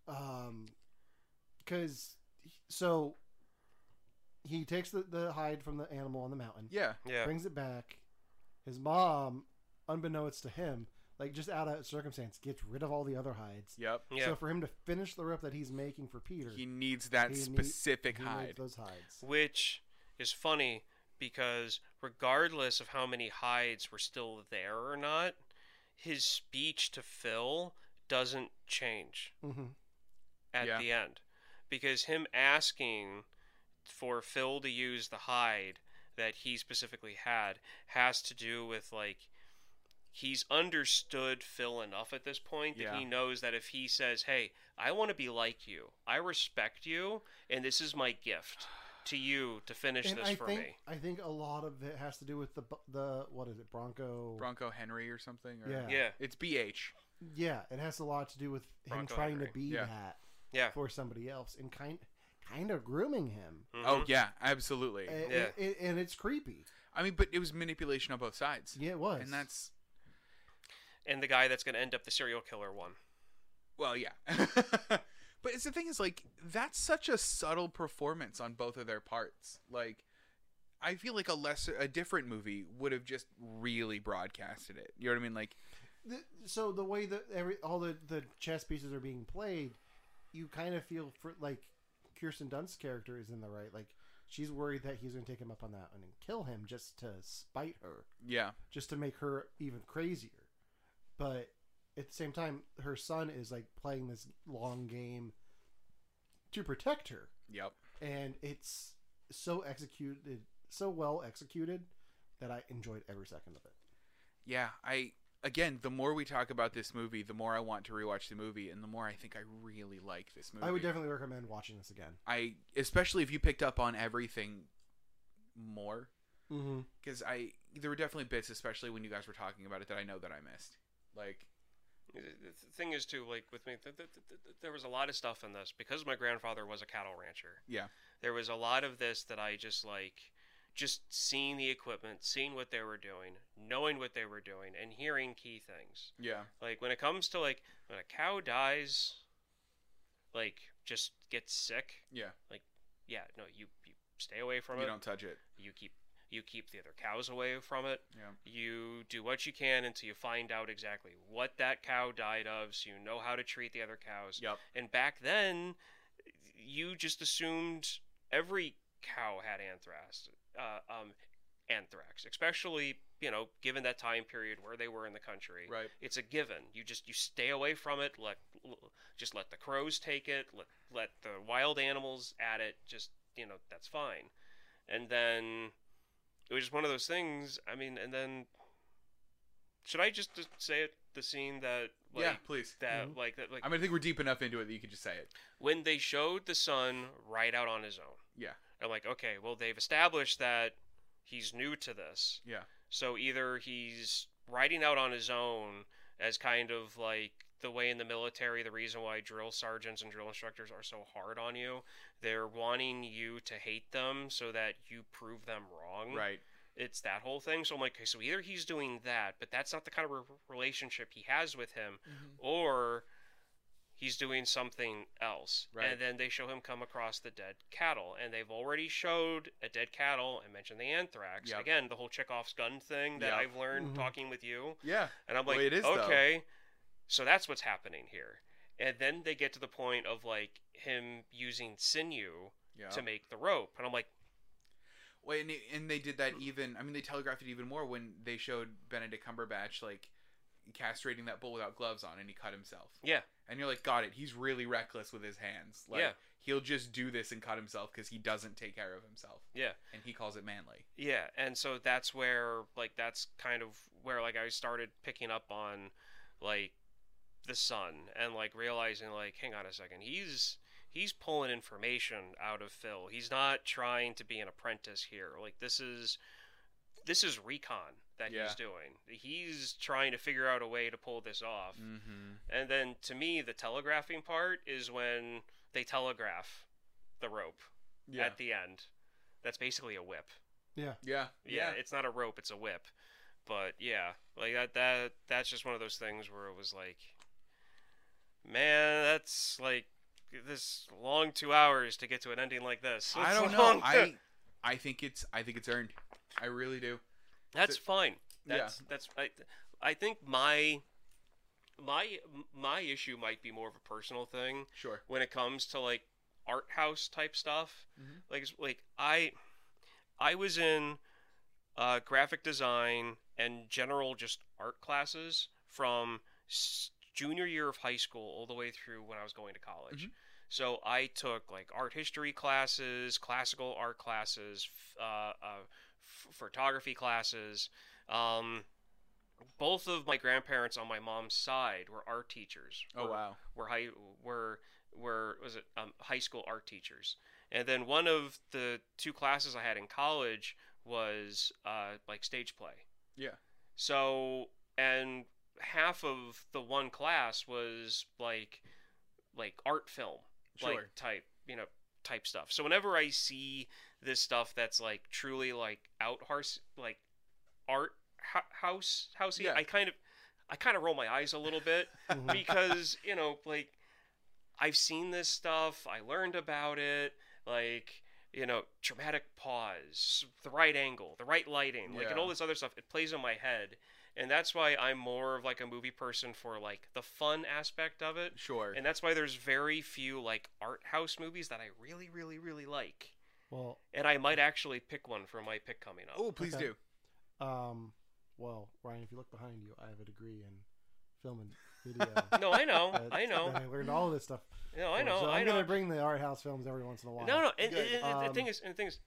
Um, because so he takes the, the hide from the animal on the mountain, Yeah, Yeah. brings it back. His mom, unbeknownst to him, like just out of circumstance, gets rid of all the other hides. yep. Yeah. So for him to finish the rope that he's making for Peter, He needs that He need- specific he needs hide. those hides. Which is funny because regardless of how many hides were still there or not, his speech to Phil doesn't change hmm at Yeah. the end. Because him asking for Phil to use the hide that he specifically had has to do with like he's understood Phil enough at this point that Yeah. he knows that if he says, "Hey, I want to be like you. I respect you, and this is my gift to you to finish and this I for think me." I think a lot of it has to do with the the what is it Bronco? Bronco Henry or something. Or... Yeah. Yeah. It's BH. Yeah, it has a lot to do with him Bronco trying Henry. to be Yeah. that Yeah. for somebody else and kind kind of grooming him. Oh Mhm. yeah, absolutely. And, Yeah. and, and it's creepy. I mean, but it was manipulation on both sides. Yeah, it was. And that's And the guy that's going to end up the serial killer one. well, yeah. but it's the thing is like that's such a subtle performance on both of their parts. Like I feel like a lesser a different movie would have just really broadcasted it. You know what I mean? Like The- so the way that every all the the chess pieces are being played, you kind of feel for like Kirsten Dunst's character is in the right. Like she's worried that he's going to take him up on that and kill him just to spite her. yeah. just to make her even crazier. But at the same time, her son is like playing this long game to protect her, Yep. and it's so executed, so well executed that I enjoyed every second of it. Yeah, I again, the more we talk about this movie, the more I want to rewatch the movie and the more I think I really like this movie. I would definitely recommend watching this again. I especially if you picked up on everything more Mm-hmm. because I there were definitely bits, especially when you guys were talking about it, that I know that I missed. Like, The the thing is, too, like with me, th- th- th- th- there was a lot of stuff in this because my grandfather was a cattle rancher. yeah, There was a lot of this that I just like, just seeing the equipment, seeing what they were doing, knowing what they were doing, and hearing key things. yeah, Like when it comes to like when a cow dies, like just gets sick. yeah. Like, yeah, no, you you stay away from You it. You don't touch it. You keep you keep the other cows away from it. Yeah, You do what you can until you find out exactly what that cow died of, so you know how to treat the other cows. yep, And back then, you just assumed every cow had anthrax. Uh, um, anthrax, especially you know, given that time period where they were in the country. right. It's a given. You just you stay away from it. Let just let the crows take it. Let let the wild animals at it. Just you know that's fine. And then it was just one of those things. I mean, and then should I just just say it? The scene that like, yeah, please. that Mhm. like that like I mean, I think we're deep enough into it that you could just say it. when they showed the son right out on his own. Yeah. I'm like, okay, well they've established that he's new to this. Yeah. So either he's riding out on his own as kind of like the way in the military, the reason why drill sergeants and drill instructors are so hard on you, they're wanting you to hate them so that you prove them wrong. Right. It's that whole thing. So I'm like, okay, so either he's doing that, but that's not the kind of re- relationship he has with him, mm-hmm. or he's doing something else. Right. And then they show him come across the dead cattle, and they've already showed a dead cattle and mentioned the anthrax. Yep. Again, the whole Chekhov's gun thing that Yep. I've learned Mhm. talking with you, Yeah. and I'm Well, like, it is, though. okay, so that's what's happening here. and then they get to the point of like him using sinew to make the rope, and I'm like, Wait, and, and they did that even. I mean, they telegraphed it even more when they showed Benedict Cumberbatch like castrating that bull without gloves on, and he cut himself. yeah, And you're like, got it. He's really reckless with his hands. Like, Yeah. He'll just do this and cut himself because he doesn't take care of himself, yeah. and he calls it manly. Yeah, and so that's where like that's kind of where like I started picking up on like the son and like realizing like hang on a second, he's he's pulling information out of Phil. He's not trying to be an apprentice here. Like this is this is recon that Yeah. he's doing. He's trying to figure out a way to pull this off. Mm-hmm. And then to me the telegraphing part is when they telegraph the rope Yeah. at the end. That's basically a whip. Yeah. yeah. Yeah, it's not a rope, it's a whip. But yeah, like that that that's just one of those things where it was like man, that's like this long 2 hours to get to an ending like this. I don't know. long. I I think it's I think it's earned. I really do. That's so- fine. yeah. That's that's I I think my my my issue might be more of a personal thing Sure. when it comes to like art house type stuff. Mhm. Like like I I was in uh, graphic design and general just art classes from junior year of high school all the way through when I was going to college. Mhm. So I took like art history classes, classical art classes, uh, uh, photography classes. Um, both of my grandparents on my mom's side were art teachers. Oh were- wow. were high were were was it um, high school art teachers and then one of the two classes i had in college was uh, like stage play Yeah. so and half of the one class was like like art film Sure. like type you know type stuff so whenever i see this stuff that's like truly like out horse like art house housey Yeah. i kind of i kind of roll my eyes a little bit Mhm. because you know like i've seen this stuff i learned about it like you know dramatic pause the right angle the right lighting like and all this other stuff it plays in my head and that's why i'm more of like a movie person for like the fun aspect of it Sure. and that's why there's very few like art house movies that i really really really like Well, and i might actually pick one for my pick coming up oh, please Okay. do. um, well, Ryan, if you look behind you, I have a degree in film and video. no i know Uh, i know I learned all this stuff. no i know So i I'm know gonna bring the art house films every once in a while. No, no, and, Good. and- and the Um, thing is, and the thing is,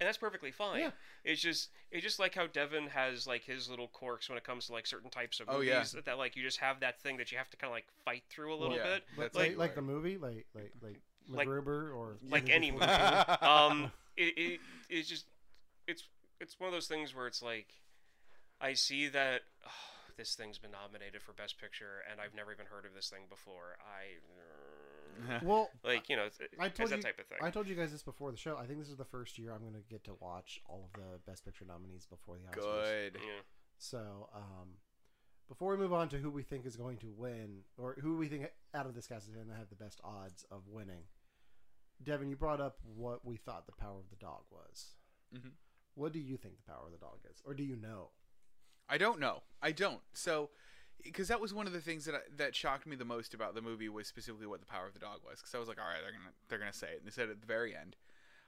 and that's perfectly fine. Yeah. It's just, it's just like how Devin has like his little quirks when it comes to like certain types of Oh, movies. yeah. That, that, like you just have that thing that you have to kind of like fight through a little Yeah. bit. But like, like- like the movie, like like like Like- MacGruber or like any movie. Um, it, it, it's just, it's, it's one of those things where it's like, I see that oh, this thing's been nominated for Best Picture, and I've never even heard of this thing before. I, Well, like, you know, it's, I it's told that you- type of thing. I told you guys this before the show. I think this is the first year I'm going to get to watch all of the Best Picture nominees before the Oscars. Good. yeah. So, um, before we move on to who we think is going to win, or who we think out of this cast is going to have the best odds of winning, Devin, you brought up what we thought the power of the dog was. Mhm. What do you think the power of the dog is, or do you know? I don't know. I don't. So, because that was one of the things that I, that shocked me the most about the movie was specifically what the power of the dog was. Because I was like, all right, they're gonna they're gonna say it, and they said it at the very end,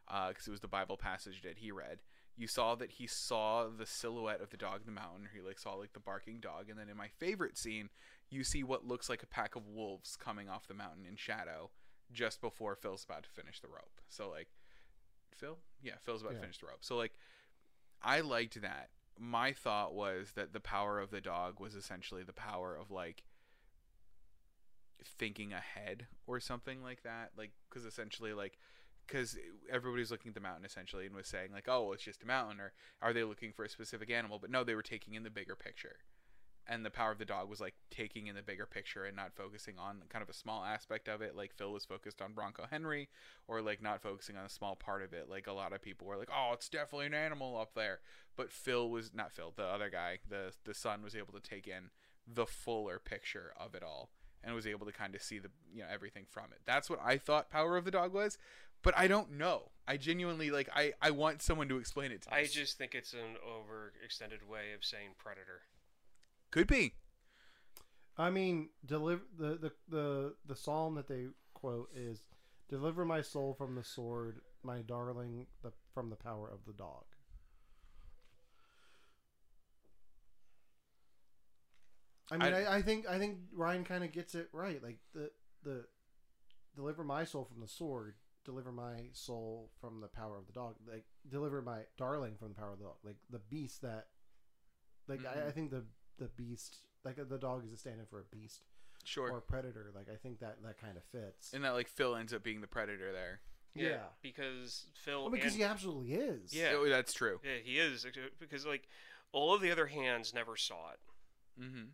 because it was the Bible passage that he read. You saw that he saw the silhouette of the dog in the mountain. He like saw like the barking dog, and then in my favorite scene, you see what looks like a pack of wolves coming off the mountain in shadow just before Phil's about to finish the rope. So like, Phil, yeah, Phil's about Yeah. to finish the rope. So like, I liked that my thought was that the power of the dog was essentially the power of like thinking ahead or something like that like because essentially like because everybody's looking at the mountain essentially and was saying like oh it's just a mountain or are they looking for a specific animal but no they were taking in the bigger picture and the power of the dog was like taking in the bigger picture and not focusing on kind of a small aspect of it like phil was focused on bronco henry or like not focusing on a small part of it. Like a lot of people were like oh it's definitely an animal up there. But phil was not phil the other guy the the son was able to take in the fuller picture of it all and was able to kind of see the you know everything from it. That's what i thought power of the dog was but i don't know. I genuinely like i i want someone to explain it to me I just think it's an overextended way of saying predator. Could be I mean, deliver the, the the the psalm that they quote is, "Deliver my soul from the sword, my darling, the from the power of the dog." I mean, I- I, I think I think Ryan kind of gets it right. Like the the deliver my soul from the sword, deliver my soul from the power of the dog. Like deliver my darling from the power of the dog. Like the beast that, like I, Mhm. I think the the beast, like the dog is a stand-in for a beast Sure. or a predator. Like I think that that kind of fits. and that like Phil ends up being the predator there. Yeah. because Phil. Well, because and- he absolutely is. Yeah. Oh, that's true. yeah, he is because like all of the other hands never saw it. Mm-hmm.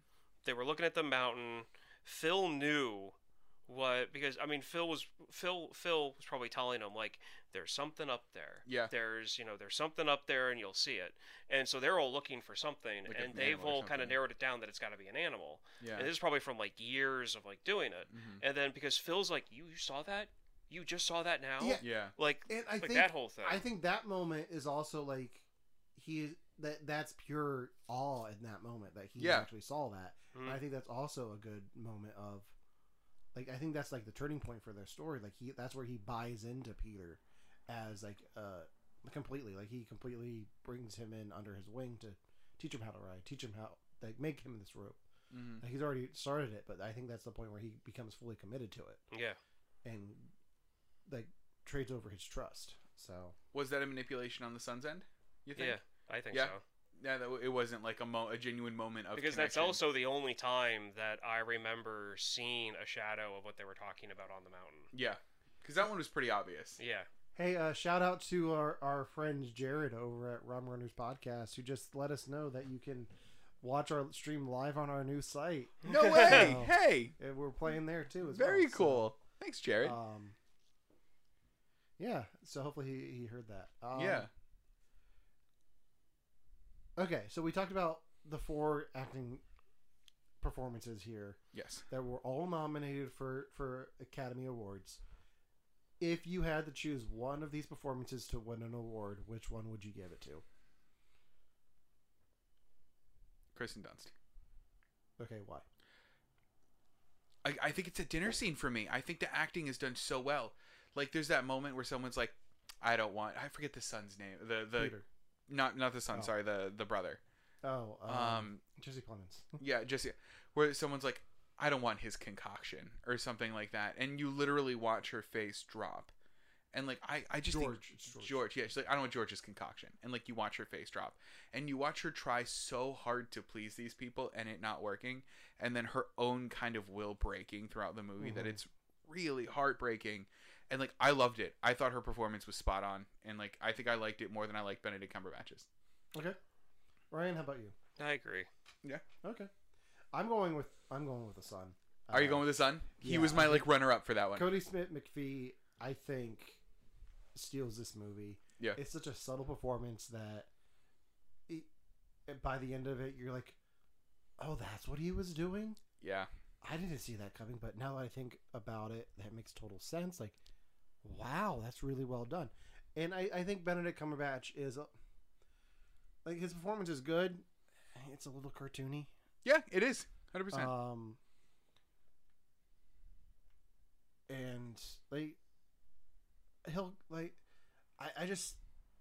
They were looking at the mountain. Phil knew what because I mean Phil was Phil Phil was probably telling him like there's something up there. Yeah. There's you know there's something up there and you'll see it. And so they're all looking for something Like and they've all kind of narrowed it down that it's got to be an animal. Yeah. And this is probably from like years of like doing it. Mhm. And then because Phil's like you, you saw that? You just saw that now? Yeah. Yeah. Like And I like think that whole thing. I think that moment is also like he that that's pure awe in that moment that he Yeah. actually saw that. Mhm. And I think that's also a good moment of like I think that's like the turning point for their story. Like he that's where he buys into Peter as like uh completely like he completely brings him in under his wing to teach him how to ride, teach him how like make him this rope. Mm-hmm. Like, he's already started it, but I think that's the point where he becomes fully committed to it yeah. and like trades over his trust. So Was that a manipulation on the son's end? You think? Yeah. I think Yeah. so. Yeah. That, it wasn't like a mo- a genuine moment of because that's also the only time that I remember seeing a shadow of what they were talking about on the mountain. Yeah. Because that one was pretty obvious. Yeah. Hey, uh, shout out to our, our friend Jared over at Rum Runnas Podcast who just let us know that you can watch our stream live on our new site. No way! Oh. hey, And we're playing there too. As very well, so, cool. Thanks, Jared. um, yeah, so hopefully he, he heard that. Um, yeah. Okay, so we talked about the four acting performances here Yes. that were all nominated for for Academy Awards. If you had to choose one of these performances to win an award, which one would you give it to? Kristen Dunst. Okay, why? I, I think it's a dinner scene for me. I think the acting is done so well. Like there's that moment where someone's like, I don't want I forget the son's name. The the Peter. Not not the son, Oh. sorry, the the brother. Oh, um, Um Jesse Plemons. yeah, Jesse. where someone's like, I don't want his concoction or something like that. And you literally watch her face drop. And like I, I just George, think George. George, yeah, she's like, I don't want George's concoction. And like you watch her face drop. And you watch her try so hard to please these people and it not working. And then her own kind of will breaking throughout the movie that Mhm. it's really heartbreaking. And like I loved it. I thought her performance was spot on. And like I think I liked it more than I liked Benedict Cumberbatch's. Okay, Ryan, how about you? I agree. Yeah. Okay, I'm going with I'm going with the son. Are you Uh, going with the son? He yeah, was my like runner up for that one. Kodi Smit-McPhee? I think steals this movie. Yeah. it's such a subtle performance that it, by the end of it, you're like, oh, that's what he was doing. Yeah. I didn't see that coming, but now that I think about it, that makes total sense. Like, wow, that's really well done. And I, I think Benedict Cumberbatch is, like, his performance is good. It's a little cartoony. Yeah, it is. 100%. Um, and like, he'll like, I, I just,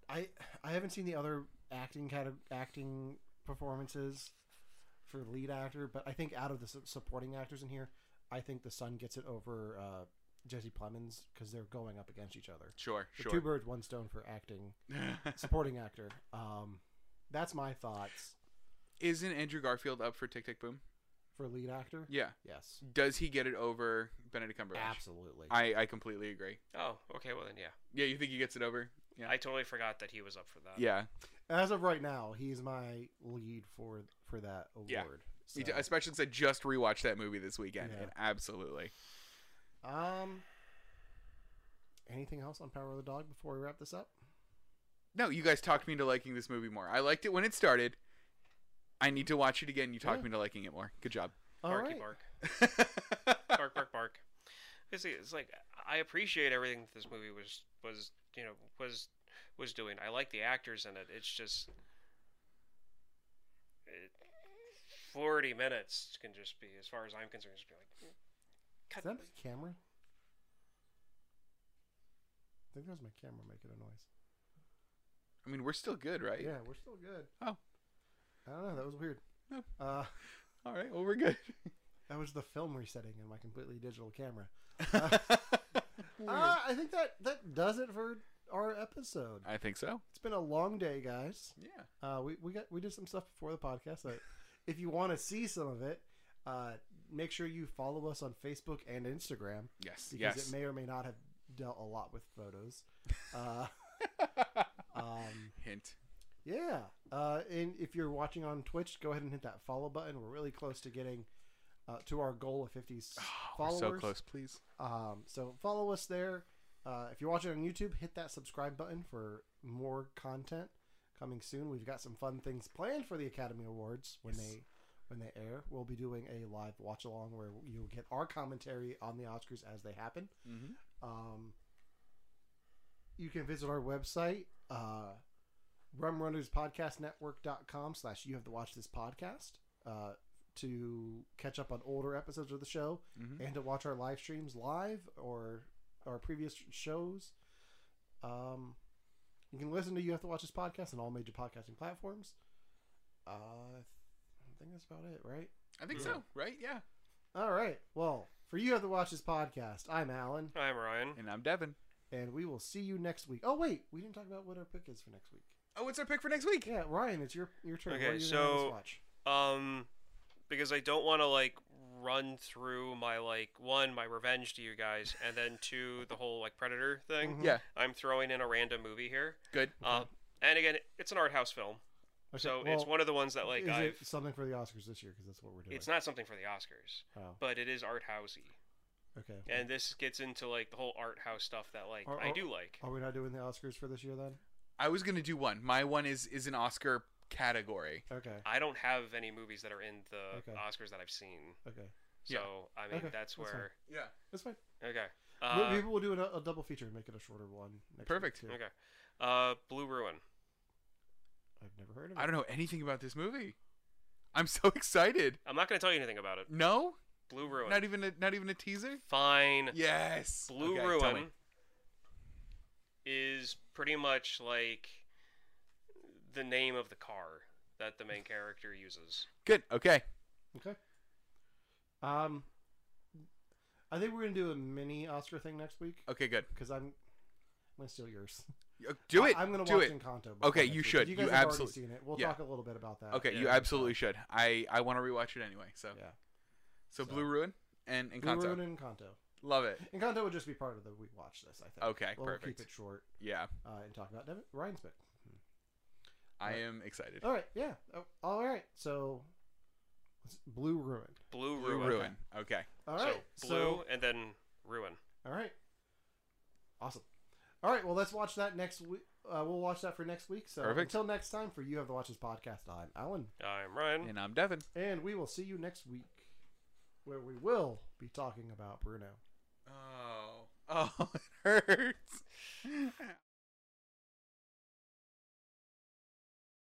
I, I haven't seen the other acting kind of acting performances for lead actor, but I think out of the su- supporting actors in here, I think the son gets it over uh, Jesse Plemons because they're going up against each other. sure, The sure. Two birds, one stone for acting, supporting actor. Um, that's my thoughts Isn't Andrew Garfield up for Tick Tick Boom? for lead actor. Yeah. Yes, Does he get it over Benedict Cumberbatch? absolutely. I, I completely agree. Oh, okay. Well then, yeah. Yeah, you think he gets it over? Yeah. I totally forgot that he was up for that. yeah. As of right now, he's my lead for for that award. Yeah. So, Especially since I just rewatched that movie this weekend. Yeah. And absolutely. Um, anything else on Power of the Dog before we wrap this up? No, you guys talked me into liking this movie more. I liked it when it started. I need to watch it again. You talked Yeah. me into liking it more. Good job. All Barky right. bark. bark bark bark. It's, it's like I appreciate everything that this movie was was you know was was doing. I like the actors in it. It's just it, forty minutes can just be, as far as I'm concerned, just be like, Is that my camera? I think that was my camera making a noise. I mean, we're still good, right? Yeah, we're still good. Oh. I don't know. That was weird. No. Uh, All right. Well, we're good. that was the film resetting in my completely digital camera. Uh, uh, I think that that does it for our episode. I think so. It's been a long day, guys. Yeah. Uh, we we got we did some stuff before the podcast. That if you want to see some of it, uh, make sure you follow us on Facebook and Instagram Yes. because yes. it may or may not have dealt a lot with photos. Uh, um, Hint. yeah, uh, and if you're watching on Twitch, go ahead and hit that follow button. We're really close to getting uh, to our goal of 50 s- We're followers. so close, please. Um, so follow us there. Uh, if you're watching on YouTube, hit that subscribe button for more content coming soon. We've got some fun things planned for the Academy Awards when Yes. they when they air. We'll be doing a live watch along where you'll get our commentary on the Oscars as they happen. Mm-hmm. Um, you can visit our website, uh, rumrunnaspodcastnetwork.com slash you have to watch this podcast uh, to catch up on older episodes of the show Mhm. and to watch our live streams live or our previous shows. Um, you can listen to You Have to Watch This podcast on all major podcasting platforms. Uh, think that's about it, right? I think Yeah. so. Right? Yeah. All right. Well, for You Have to Watch This podcast, I'm Alan. I'm Ryan. And I'm Devin. and we will see you next week. Oh wait, we didn't talk about what our pick is for next week. Oh, what's our pick for next week? Yeah, Ryan, it's your your turn. Okay, what are you gonna so- watch? Um, because I don't want to like run through my like one my revenge to you guys, and then two the whole like Predator thing. Mhm. Yeah. I'm throwing in a random movie here. Good. Uh, and again, it's an art house film, Okay, so well, it's one of the ones that like is I've. it something for the Oscars this year? Because that's what we're doing. It's not something for the Oscars, Oh, but it is art housey, okay. and this gets into like the whole art house stuff that like Are- I are- do like. Are we not doing the Oscars for this year then? I was gonna do one. My one is is an Oscar category. Okay. I don't have any movies that are in the Okay. Oscars that I've seen, Okay. Yeah. so I mean Okay, that's that's where. Yeah. That's fine. Okay. Uh, Maybe we'll do a, a double feature and make it a shorter one. Next Perfect. Week too. okay. Uh, Blue Ruin. I've never heard of it. I don't know anything about this movie. I'm so excited. I'm not going to tell you anything about it. No, Blue Ruin. not even a not even a teaser. Fine. Yes. Blue Okay. Ruin is pretty much like the name of the car that the main character uses. Good. Okay. Okay. Um, I think we're gonna do a mini Oscar thing next week Okay. Good. because I'm, I'm gonna steal yours. Uh, Do it. I, am gonna do watch it. Encanto. before Okay, you should. You You guys have absolute- already seen it. We'll yeah. talk a little bit about that. Okay, Yeah. you absolutely should. I I want to rewatch it anyway. So Yeah. so, So- Blue Ruin and Blue Encanto. Ruin and Encanto. Love it. Encanto would just be part of the we watch this. I think. Okay, We'll perfect. keep it short Yeah, uh, and talk about Devin, Ryan's pick. I Right. am excited. All right. Yeah. Oh, all right. So, Blue Ruin. Blue Blue Ruin. Ruin. Okay. All right. So blue and then ruin. All right. Awesome. All right. Well, let's watch that next week. Uh, we'll watch that for next week. So Perfect. until next time, for you have the watch this podcast. I'm Alan, I'm Ryan. And I'm Devin. and we will see you next week, where we will be talking about Bruno. Oh. Oh, it hurts.